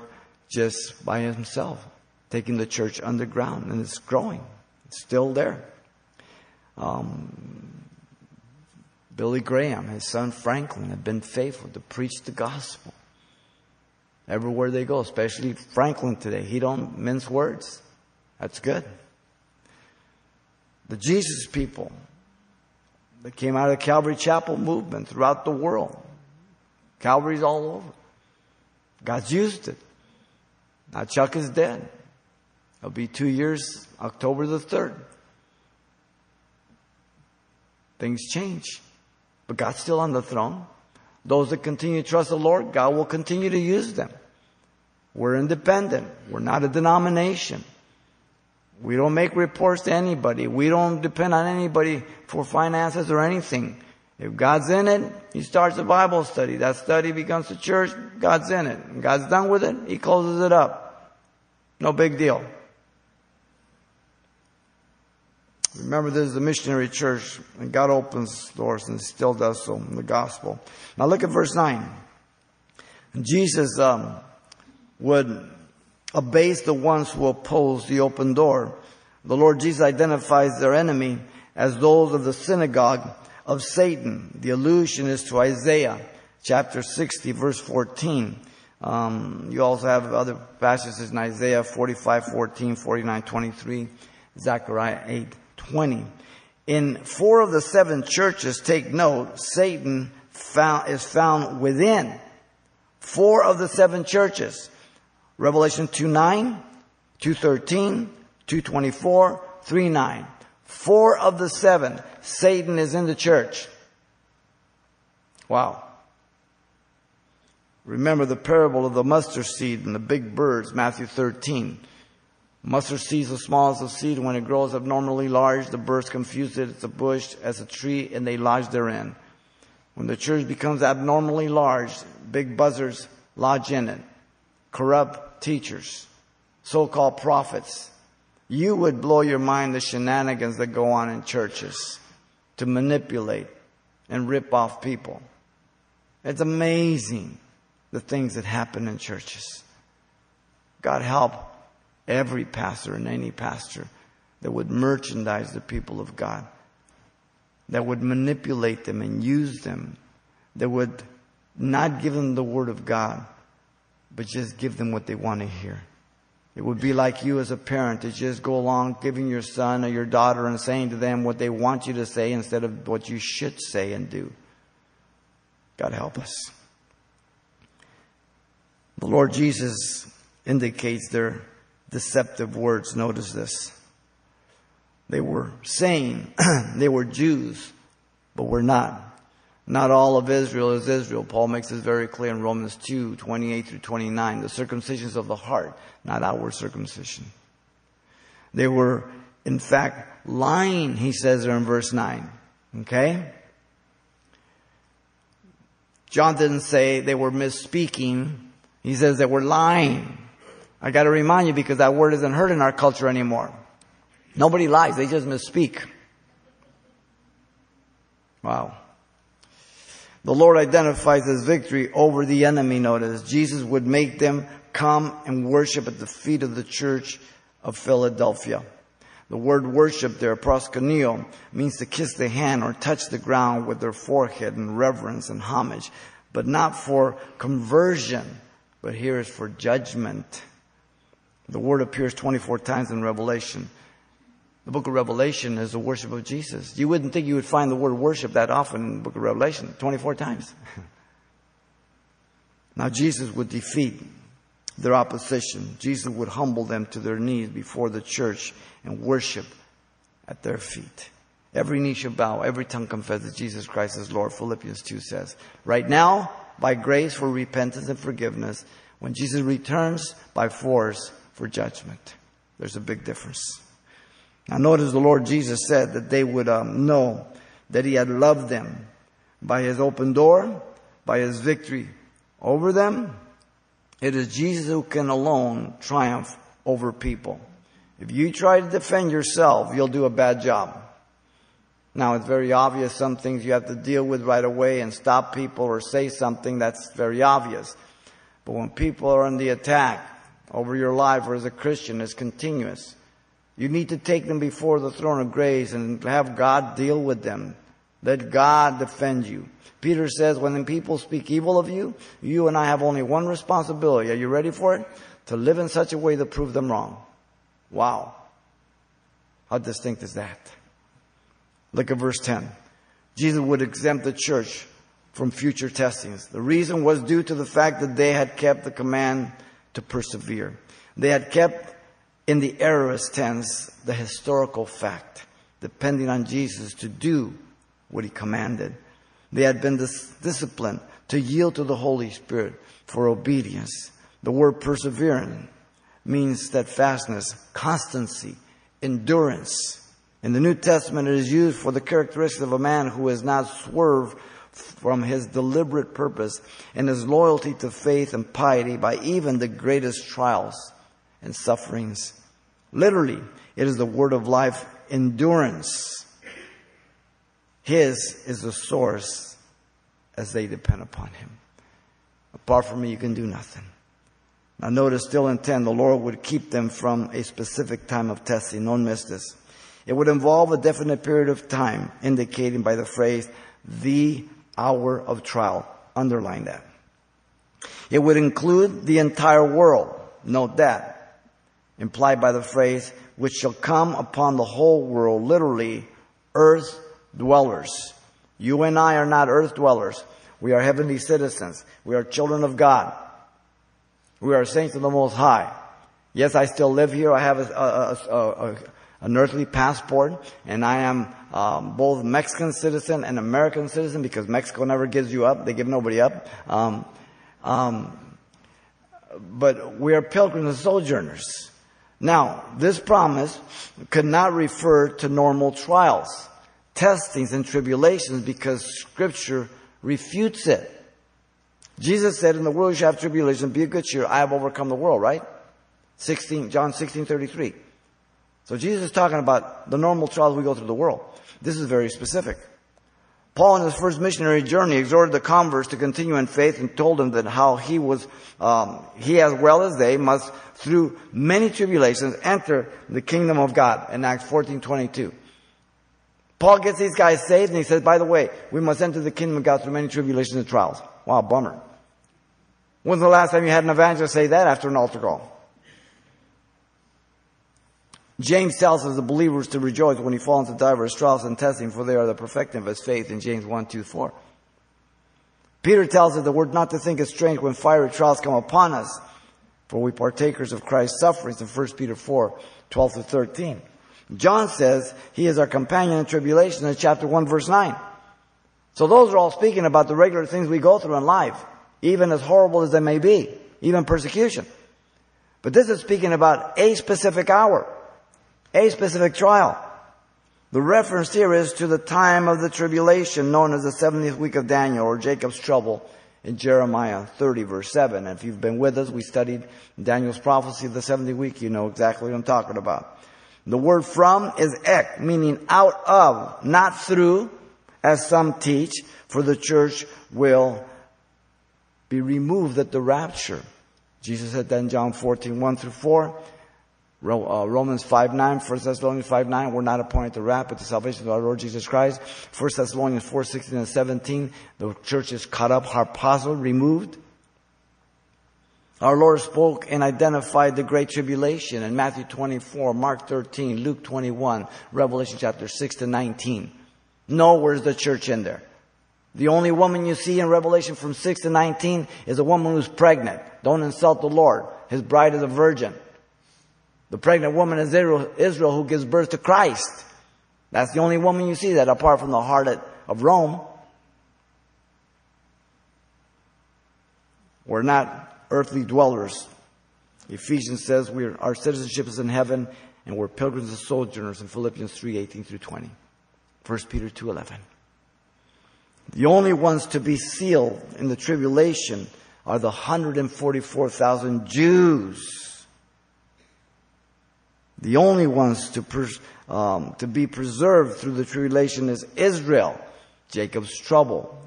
A: just by himself, taking the church underground and it's growing. It's still there. Um, Billy Graham, his son Franklin, have been faithful to preach the gospel everywhere they go, especially Franklin today. He don't mince words. That's good. The Jesus people that came out of the Calvary Chapel movement throughout the world. Calvary's all over. God's used it. Now Chuck is dead. It'll be two years, October the 3rd. Things change. But God's still on the throne. Those that continue to trust the Lord, God will continue to use them. We're independent. We're not a denomination. We don't make reports to anybody. We don't depend on anybody for finances or anything. If God's in it, He starts a Bible study. That study becomes a church. God's in it. God's done with it, He closes it up. No big deal. Remember, this is a missionary church, and God opens doors and still does so in the gospel. Now look at verse 9. Jesus um, would abase the ones who oppose the open door. The Lord Jesus identifies their enemy as those of the synagogue of Satan. The allusion is to Isaiah chapter 60 verse 14. Um, you also have other passages in Isaiah 45, 14, 49, 23, Zechariah 8, 20. In four of the seven churches, take note, Satan found, is found within four of the seven churches. Revelation 2 9, 213, 224, 3 9. Four of the seven, Satan is in the church. Wow. Remember the parable of the mustard seed and the big birds, Matthew 13. Mustard seed is the smallest of seed. When it grows abnormally large, the birds confuse it as a bush, as a tree, and they lodge therein. When the church becomes abnormally large, big buzzards lodge in it. Corrupt teachers, so-called prophets, you would blow your mind the shenanigans that go on in churches to manipulate and rip off people. It's amazing the things that happen in churches. God help every pastor and any pastor that would merchandise the people of God, that would manipulate them and use them, that would not give them the word of God, but just give them what they want to hear. It would be like you as a parent to just go along giving your son or your daughter and saying to them what they want you to say instead of what you should say and do. God help us. The Lord Jesus indicates their deceptive words. Notice this. They were saying they were Jews, but we're not. Not all of Israel is Israel. Paul makes this very clear in Romans 2, 28 through 29. The circumcisions of the heart, not outward circumcision. They were, in fact, lying, he says there in verse 9. Okay? John didn't say they were misspeaking. He says they were lying. I gotta remind you because that word isn't heard in our culture anymore. Nobody lies, they just misspeak. Wow. The Lord identifies his victory over the enemy. Notice Jesus would make them come and worship at the feet of the church of Philadelphia. The word worship there, proskuneo, means to kiss the hand or touch the ground with their forehead in reverence and homage, but not for conversion, but here is for judgment. The word appears 24 times in Revelation. The book of Revelation is the worship of Jesus. You wouldn't think you would find the word worship that often in the book of Revelation, 24 times. now Jesus would defeat their opposition. Jesus would humble them to their knees before the church and worship at their feet. Every knee shall bow, every tongue confess that Jesus Christ is Lord. Philippians 2 says. Right now, by grace for repentance and forgiveness, when Jesus returns by force for judgment. There's a big difference. Now notice the Lord Jesus said that they would um, know that He had loved them by His open door, by His victory over them, It is Jesus who can alone triumph over people. If you try to defend yourself, you'll do a bad job. Now, it's very obvious some things you have to deal with right away and stop people or say something that's very obvious. But when people are on the attack over your life or as a Christian, it's continuous. You need to take them before the throne of grace and have God deal with them. Let God defend you. Peter says, when the people speak evil of you, you and I have only one responsibility. Are you ready for it? To live in such a way to prove them wrong. Wow. How distinct is that? Look at verse 10. Jesus would exempt the church from future testings. The reason was due to the fact that they had kept the command to persevere. They had kept in the aorist tense the historical fact, depending on Jesus to do what he commanded. They had been dis- disciplined to yield to the Holy Spirit for obedience. The word perseverance means steadfastness, constancy, endurance. In the New Testament, it is used for the characteristic of a man who has not swerved from his deliberate purpose and his loyalty to faith and piety by even the greatest trials and sufferings. Literally, it is the word of life endurance. His is the source as they depend upon him. Apart from me, you can do nothing. Now notice still in 10, the Lord would keep them from a specific time of testing. Don't miss this. It would involve a definite period of time, indicating by the phrase, the hour of trial. Underline that. It would include the entire world. Note that. Implied by the phrase, which shall come upon the whole world, literally, earth dwellers. You and I are not earth dwellers. We are heavenly citizens. We are children of God. We are saints of the Most High. Yes, I still live here. I have a, a, a, an earthly passport, and I am um, both Mexican citizen and American citizen because Mexico never gives you up. They give nobody up. Um, um, but we are pilgrims and sojourners. Now, this promise could not refer to normal trials, testings, and tribulations because Scripture refutes it. Jesus said, in the world you shall have tribulation, be of good cheer, I have overcome the world, right? 16, John 16, 33. So Jesus is talking about the normal trials we go through the world. This is very specific. Paul, in his first missionary journey, exhorted the converts to continue in faith and told them that how he was, um, he as well as they must, through many tribulations, enter the kingdom of God in Acts 14, 22. Paul gets these guys saved and he says, by the way, we must enter the kingdom of God through many tribulations and trials. Wow, bummer. When's the last time you had an evangelist say that after an altar call? James tells us the believers to rejoice when he falls into diverse trials and testing, for they are the perfecting of his faith in James 1, 2, 4. Peter tells us that we're not to think it strange when fiery trials come upon us, for we partakers of Christ's sufferings in 1 Peter 4, 12 to 13. John says he is our companion in tribulation in chapter 1 verse 9. So those are all speaking about the regular things we go through in life, even as horrible as they may be, even persecution. But this is speaking about a specific hour a specific trial. The reference here is to the time of the tribulation known as the 70th week of Daniel or Jacob's trouble in Jeremiah 30 verse 7. And if you've been with us, we studied Daniel's prophecy of the 70th week, you know exactly what I'm talking about. The word from is ek, meaning out of, not through, as some teach, for the church will be removed at the rapture. Jesus said that in John 14, 1 through 4. Uh, Romans 5 9, 1 Thessalonians 5 9, we're not appointed to wrath, but the salvation of our Lord Jesus Christ. 1 Thessalonians 4 16 and 17, the church is cut up, harpazo, removed. Our Lord spoke and identified the great tribulation in Matthew 24, Mark 13, Luke 21, Revelation chapter 6 to 19. Nowhere's the church in there. The only woman you see in Revelation from 6 to 19 is a woman who's pregnant. Don't insult the Lord. His bride is a virgin. The pregnant woman is Israel who gives birth to Christ. That's the only woman you see that apart from the heart of Rome. We're not earthly dwellers. Ephesians says we're, our citizenship is in heaven and we're pilgrims and sojourners in Philippians 3, 18 through 20. 1 Peter 2, 11. The only ones to be sealed in the tribulation are the 144,000 Jews. The only ones to, um, to be preserved through the tribulation is Israel, Jacob's trouble.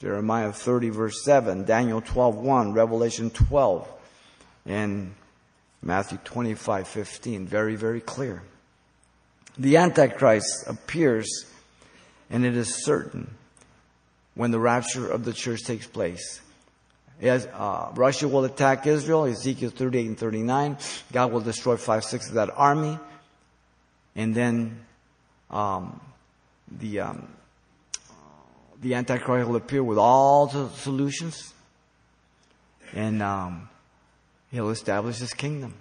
A: Jeremiah 30 verse 7, Daniel 12 1, Revelation 12, and Matthew 25 15. Very, very clear. The Antichrist appears, and it is certain when the rapture of the church takes place. Uh, Russia will attack Israel, Ezekiel 38 and 39. God will destroy five sixths of that army. And then um, the, um, the Antichrist will appear with all the solutions. And um, he'll establish his kingdom.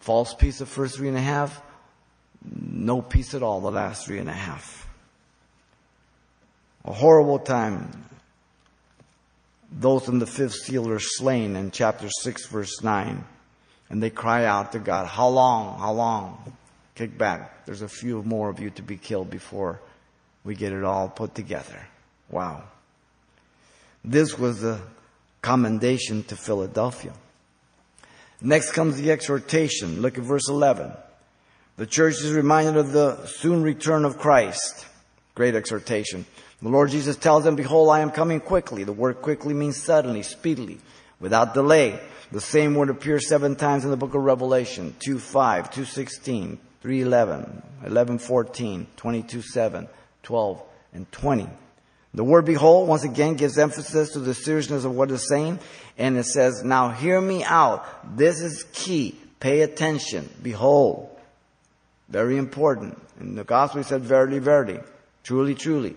A: False peace the first three and a half, no peace at all the last three and a half. A horrible time. Those in the fifth seal are slain in chapter 6 verse 9. And they cry out to God, how long, how long? Kick back. There's a few more of you to be killed before we get it all put together. Wow. This was the commendation to Philadelphia. Next comes the exhortation. Look at verse 11. The church is reminded of the soon return of Christ. Great exhortation. The Lord Jesus tells them, Behold, I am coming quickly. The word quickly means suddenly, speedily, without delay. The same word appears seven times in the book of Revelation. 2 5, 2 16, 3 11, 11 14, 22 7, 12, and 20. The word behold once again gives emphasis to the seriousness of what is saying. And it says, now hear me out. This is key. Pay attention. Behold. Very important. In the gospel he said, verily, verily. Truly, truly.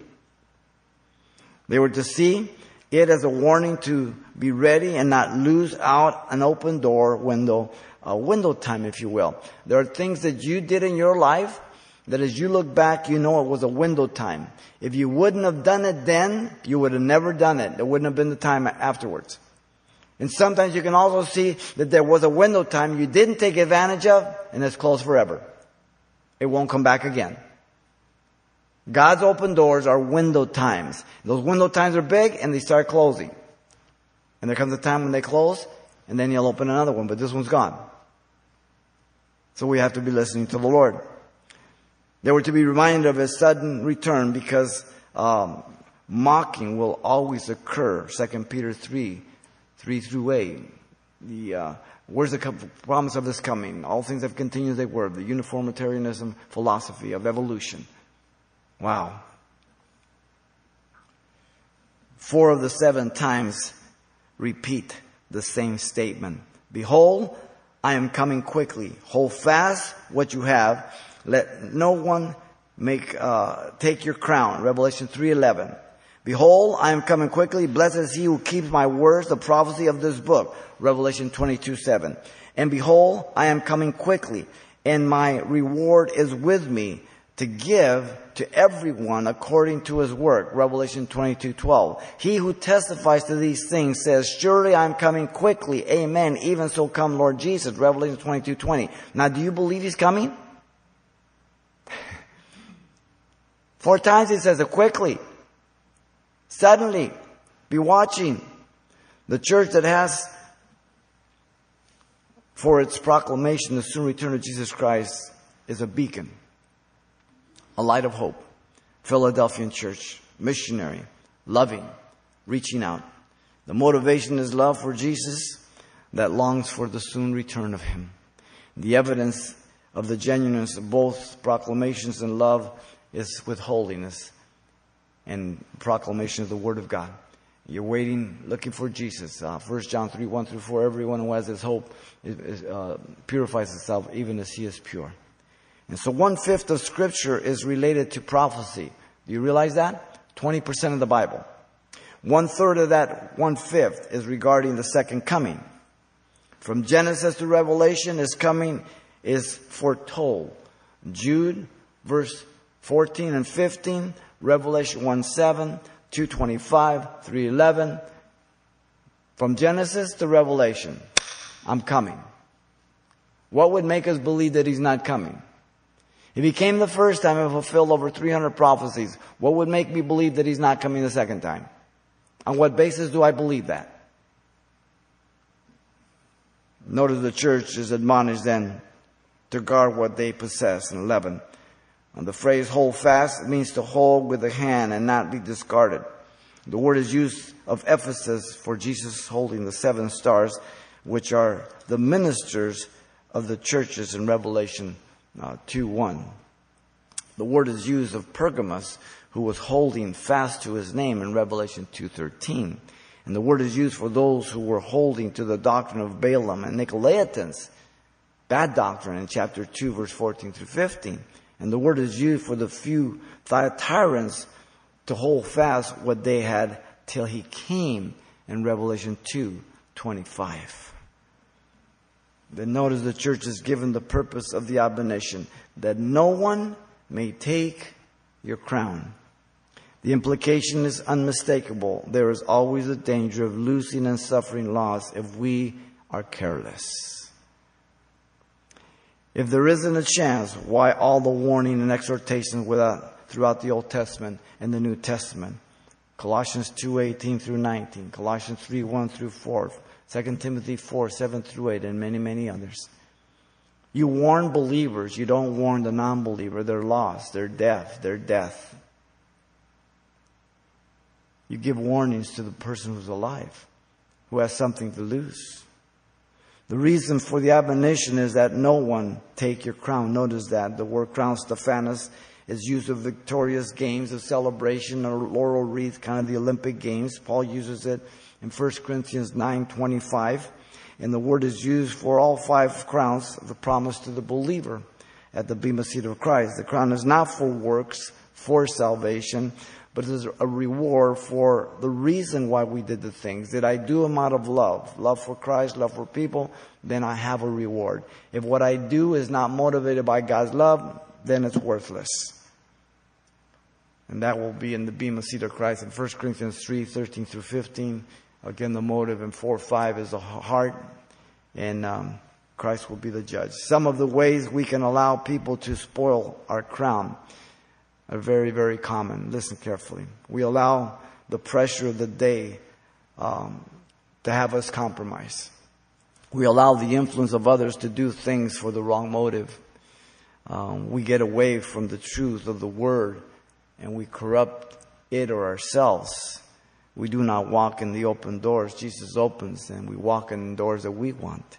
A: They were to see it as a warning to be ready and not lose out an open door window, window time, if you will. There are things that you did in your life that as you look back, you know it was a window time. If you wouldn't have done it then, you would have never done it. There wouldn't have been the time afterwards. And sometimes you can also see that there was a window time you didn't take advantage of and it's closed forever. It won't come back again. God's open doors are window times. Those window times are big and they start closing. And there comes a time when they close and then you'll open another one, but this one's gone. So we have to be listening to the Lord. They were to be reminded of his sudden return because um, mocking will always occur. 2 Peter 3, 3 through 8. The, uh, where's the promise of this coming? All things have continued as they were. The uniformitarianism philosophy of evolution. Wow. Four of the seven times repeat the same statement. Behold, I am coming quickly. Hold fast what you have. Let no one make uh, take your crown. Revelation three eleven. Behold, I am coming quickly. Blessed is he who keeps my words, the prophecy of this book. Revelation twenty two seven. And behold, I am coming quickly, and my reward is with me to give to everyone according to his work. Revelation 22:12. He who testifies to these things says, "Surely I'm coming quickly." Amen. Even so come Lord Jesus. Revelation 22:20. Now do you believe he's coming? Four times he says it quickly. Suddenly. Be watching. The church that has for its proclamation the soon return of Jesus Christ is a beacon a light of hope. Philadelphian church, missionary, loving, reaching out. The motivation is love for Jesus that longs for the soon return of Him. The evidence of the genuineness of both proclamations and love is with holiness and proclamation of the Word of God. You're waiting, looking for Jesus. Uh, 1 John 3, 1 through 4, everyone who has this hope is, is, uh, purifies himself even as he is pure. And so one fifth of scripture is related to prophecy. Do you realize that? 20% of the Bible. One third of that one fifth is regarding the second coming. From Genesis to Revelation is coming, is foretold. Jude, verse 14 and 15, Revelation 1 7, 225, 311. From Genesis to Revelation, I'm coming. What would make us believe that he's not coming? He became the first time and fulfilled over 300 prophecies. What would make me believe that he's not coming the second time? On what basis do I believe that? Notice the church is admonished then to guard what they possess in 11. And the phrase hold fast means to hold with the hand and not be discarded. The word is used of Ephesus for Jesus holding the seven stars, which are the ministers of the churches in Revelation uh, 2 1. The word is used of Pergamos, who was holding fast to his name in Revelation 2.13. And the word is used for those who were holding to the doctrine of Balaam and Nicolaitans, bad doctrine in chapter 2 verse 14 through 15. And the word is used for the few Thyatirans to hold fast what they had till he came in Revelation 2, 25. Then notice the church is given the purpose of the admonition that no one may take your crown. The implication is unmistakable. There is always a danger of losing and suffering loss if we are careless. If there isn't a chance, why all the warning and exhortation without, uh, throughout the Old Testament and the New Testament? Colossians 2:18 through 19, Colossians 3:1 through 4, 2 Timothy 4, 7 through 8, and many, many others. You warn believers, you don't warn the non-believer. They're lost, they're deaf, they're death. You give warnings to the person who's alive, who has something to lose. The reason for the admonition is that no one take your crown. Notice that the word crown, Stephanos, is used of victorious games of celebration or laurel wreath, kind of the Olympic games. Paul uses it in 1 Corinthians 9:25, and the word is used for all five crowns of the promise to the believer at the bema seat of Christ. The crown is not for works for salvation, but it is a reward for the reason why we did the things. Did I do them out of love? Love for Christ, love for people? Then I have a reward. If what I do is not motivated by God's love, then it's worthless. And that will be in the bema seat of Christ in 1 Corinthians 3, 13 through 15. Again, the motive in 4, 5 is the heart, and um, Christ will be the judge. Some of the ways we can allow people to spoil our crown are very, very common. Listen carefully. We allow the pressure of the day um, to have us compromise. We allow the influence of others to do things for the wrong motive. Um, we get away from the truth of the word and we corrupt it or ourselves. We do not walk in the open doors Jesus opens and we walk in doors that we want.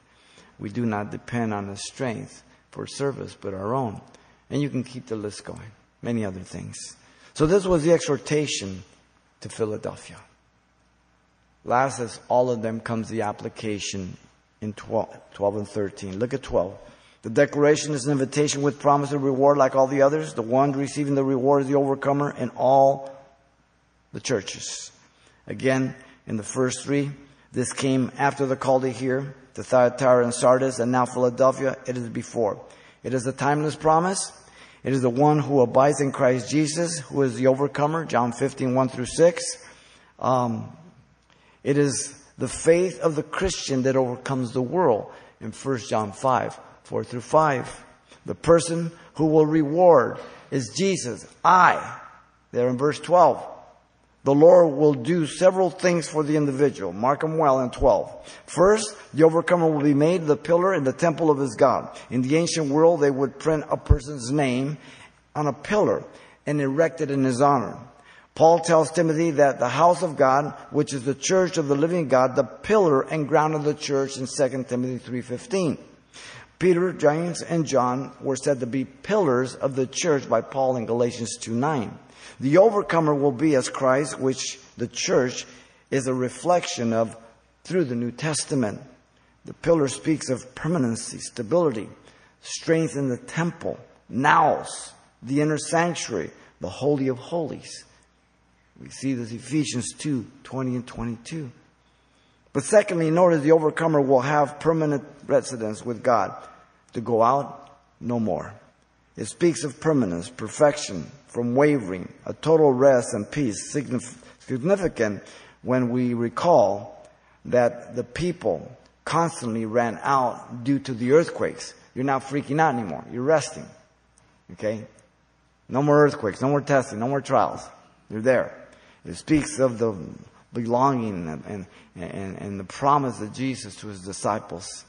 A: We do not depend on the strength for service, but our own. And you can keep the list going many other things. So this was the exhortation to Philadelphia. Last as all of them comes the application in 12, 12 and 13. Look at 12. The declaration is an invitation with promise of reward like all the others. The one receiving the reward is the overcomer in all the churches. Again, in the first three, this came after the call to hear, to Thyatira and Sardis, and now Philadelphia. It is before. It is a timeless promise. It is the one who abides in Christ Jesus, who is the overcomer, John 15, 1 through 6. Um, it is the faith of the Christian that overcomes the world in 1 John 5, 4 through 5. The person who will reward is Jesus. I, there in verse 12 the Lord will do several things for the individual. Mark them well in 12. First, the overcomer will be made the pillar in the temple of his God. In the ancient world, they would print a person's name on a pillar and erect it in his honor. Paul tells Timothy that the house of God, which is the church of the living God, the pillar and ground of the church in 2 Timothy 3.15. Peter, James, and John were said to be pillars of the church by Paul in Galatians 2.9. The overcomer will be as Christ, which the church is a reflection of through the New Testament. The pillar speaks of permanency, stability, strength in the temple, naos, the inner sanctuary, the holy of holies. We see this Ephesians 2, 20 and 22. But secondly, notice the overcomer will have permanent residence with God. To go out, no more. It speaks of permanence, perfection, from wavering, a total rest and peace, significant when we recall that the people constantly ran out due to the earthquakes. You're not freaking out anymore. You're resting. Okay? No more earthquakes, no more testing, no more trials. You're there. It speaks of the belonging and, and, and, the promise of Jesus to his disciples.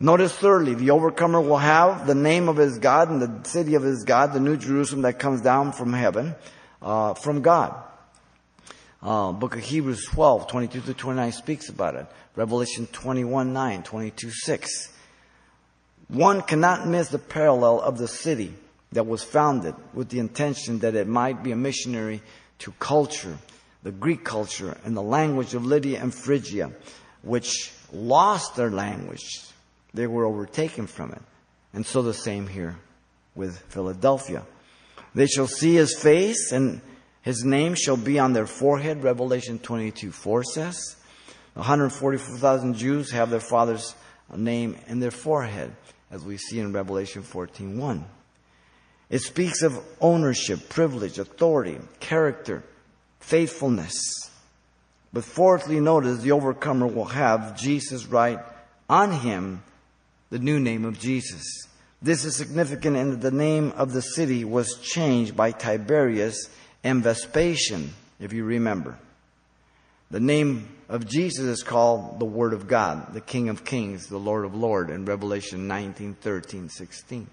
A: Notice thirdly, the overcomer will have the name of his God and the city of his God, the New Jerusalem that comes down from heaven, uh, from God. Uh, book of Hebrews 12, 22 to 29 speaks about it. Revelation 21, 9, 22, 6. One cannot miss the parallel of the city that was founded with the intention that it might be a missionary to culture, the Greek culture and the language of Lydia and Phrygia, which lost their language. They were overtaken from it. And so the same here with Philadelphia. They shall see his face and his name shall be on their forehead, Revelation 22 4 says. 144,000 Jews have their father's name in their forehead, as we see in Revelation 14 1. It speaks of ownership, privilege, authority, character, faithfulness. But fourthly, notice the overcomer will have Jesus write on him the new name of Jesus. This is significant in that the name of the city was changed by Tiberius and Vespasian, if you remember. The name of Jesus is called the Word of God, the King of Kings, the Lord of Lords in Revelation 19, 13, 16.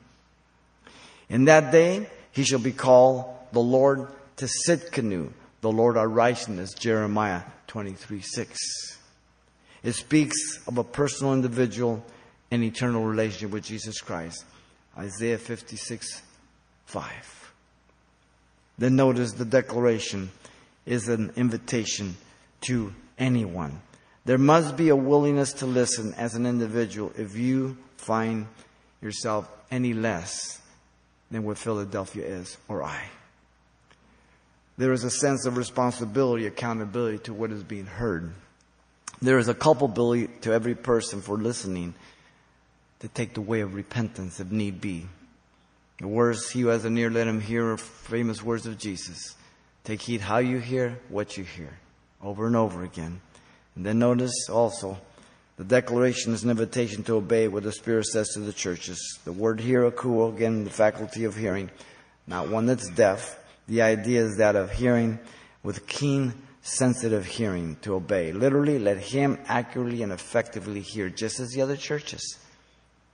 A: In that day, he shall be called the Lord Tsidkenu, the Lord our righteousness, Jeremiah 23, 6. It speaks of a personal individual and eternal relationship with Jesus Christ. Isaiah 56, 5. Then notice the declaration is an invitation to anyone. There must be a willingness to listen as an individual if you find yourself any less than what Philadelphia is or I. There is a sense of responsibility, accountability to what is being heard. There is a culpability to every person for listening to take the way of repentance if need be. The words, he who has an ear, let him hear, are famous words of Jesus. Take heed how you hear, what you hear, over and over again. And then notice also, the declaration is an invitation to obey what the Spirit says to the churches. The word here, akuo, again, the faculty of hearing, not one that's deaf. The idea is that of hearing with keen, sensitive hearing to obey. Literally, let him accurately and effectively hear, just as the other churches.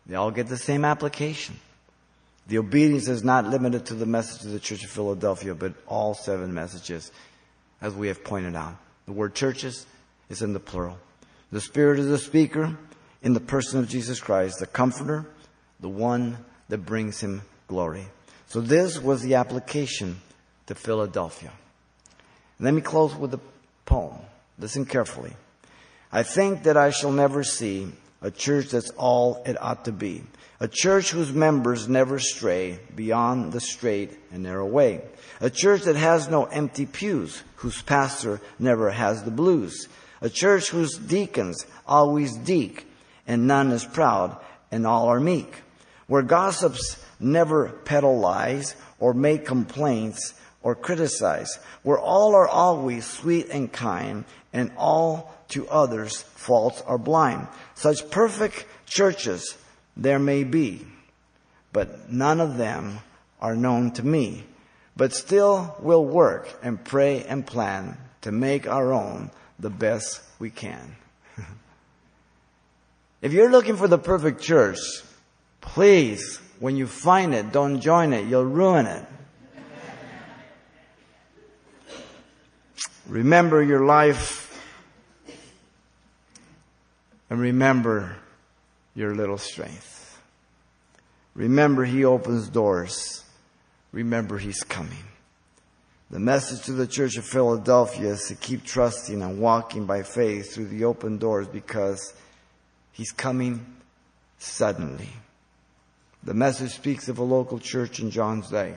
A: They all get the same application. The obedience is not limited to the message of the Church of Philadelphia, but all seven messages, as we have pointed out. The word churches is in the plural. The Spirit is the speaker in the person of Jesus Christ, the comforter, the one that brings him glory. So this was the application to Philadelphia. Let me close with a poem. Listen carefully. I think that I shall never see a church that's all it ought to be. A church whose members never stray beyond the straight and narrow way. A church that has no empty pews, whose pastor never has the blues. A church whose deacons always deek, and none is proud, and all are meek. Where gossips never peddle lies, or make complaints, or criticize. Where all are always sweet and kind, and all to others' faults are blind. Such perfect churches there may be, but none of them are known to me. But still we'll work and pray and plan to make our own the best we can. if you're looking for the perfect church, please, when you find it, don't join it. You'll ruin it. Remember your life and remember your little strength. Remember He opens doors. Remember He's coming. The message to the church of Philadelphia is to keep trusting and walking by faith through the open doors because He's coming suddenly. The message speaks of a local church in John's day.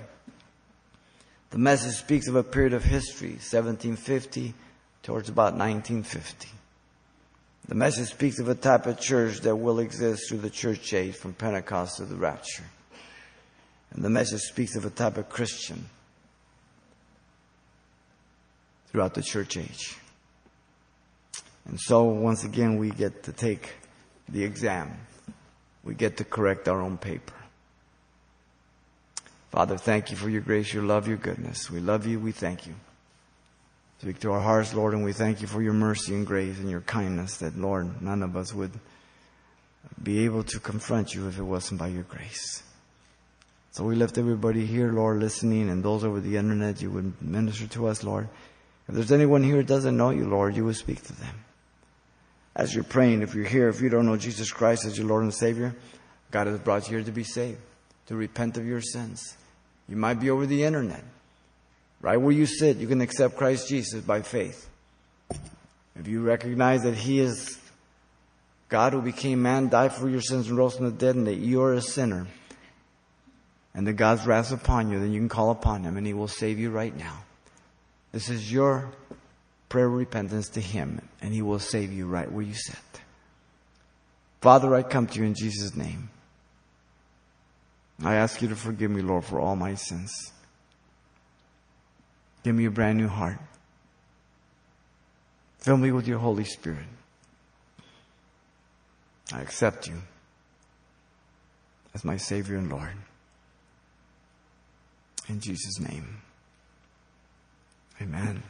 A: The message speaks of a period of history, 1750 towards about 1950. The message speaks of a type of church that will exist through the church age from Pentecost to the rapture. And the message speaks of a type of Christian throughout the church age. And so, once again, we get to take the exam. We get to correct our own paper. Father, thank you for your grace, your love, your goodness. We love you. We thank you. Speak to our hearts, Lord, and we thank you for your mercy and grace and your kindness that, Lord, none of us would be able to confront you if it wasn't by your grace. So we left everybody here, Lord, listening, and those over the internet, you would minister to us, Lord. If there's anyone here who doesn't know you, Lord, you would speak to them. As you're praying, if you're here, if you don't know Jesus Christ as your Lord and Savior, God has brought you here to be saved, to repent of your sins. You might be over the internet. Right where you sit, you can accept Christ Jesus by faith. If you recognize that He is God who became man, died for your sins and rose from the dead, and that you are a sinner, and that God's wrath is upon you, then you can call upon Him and He will save you right now. This is your prayer of repentance to Him, and He will save you right where you sit. Father, I come to you in Jesus' name. I ask you to forgive me, Lord, for all my sins. Give me a brand new heart. Fill me with your Holy Spirit. I accept you as my Savior and Lord. In Jesus' name. Amen.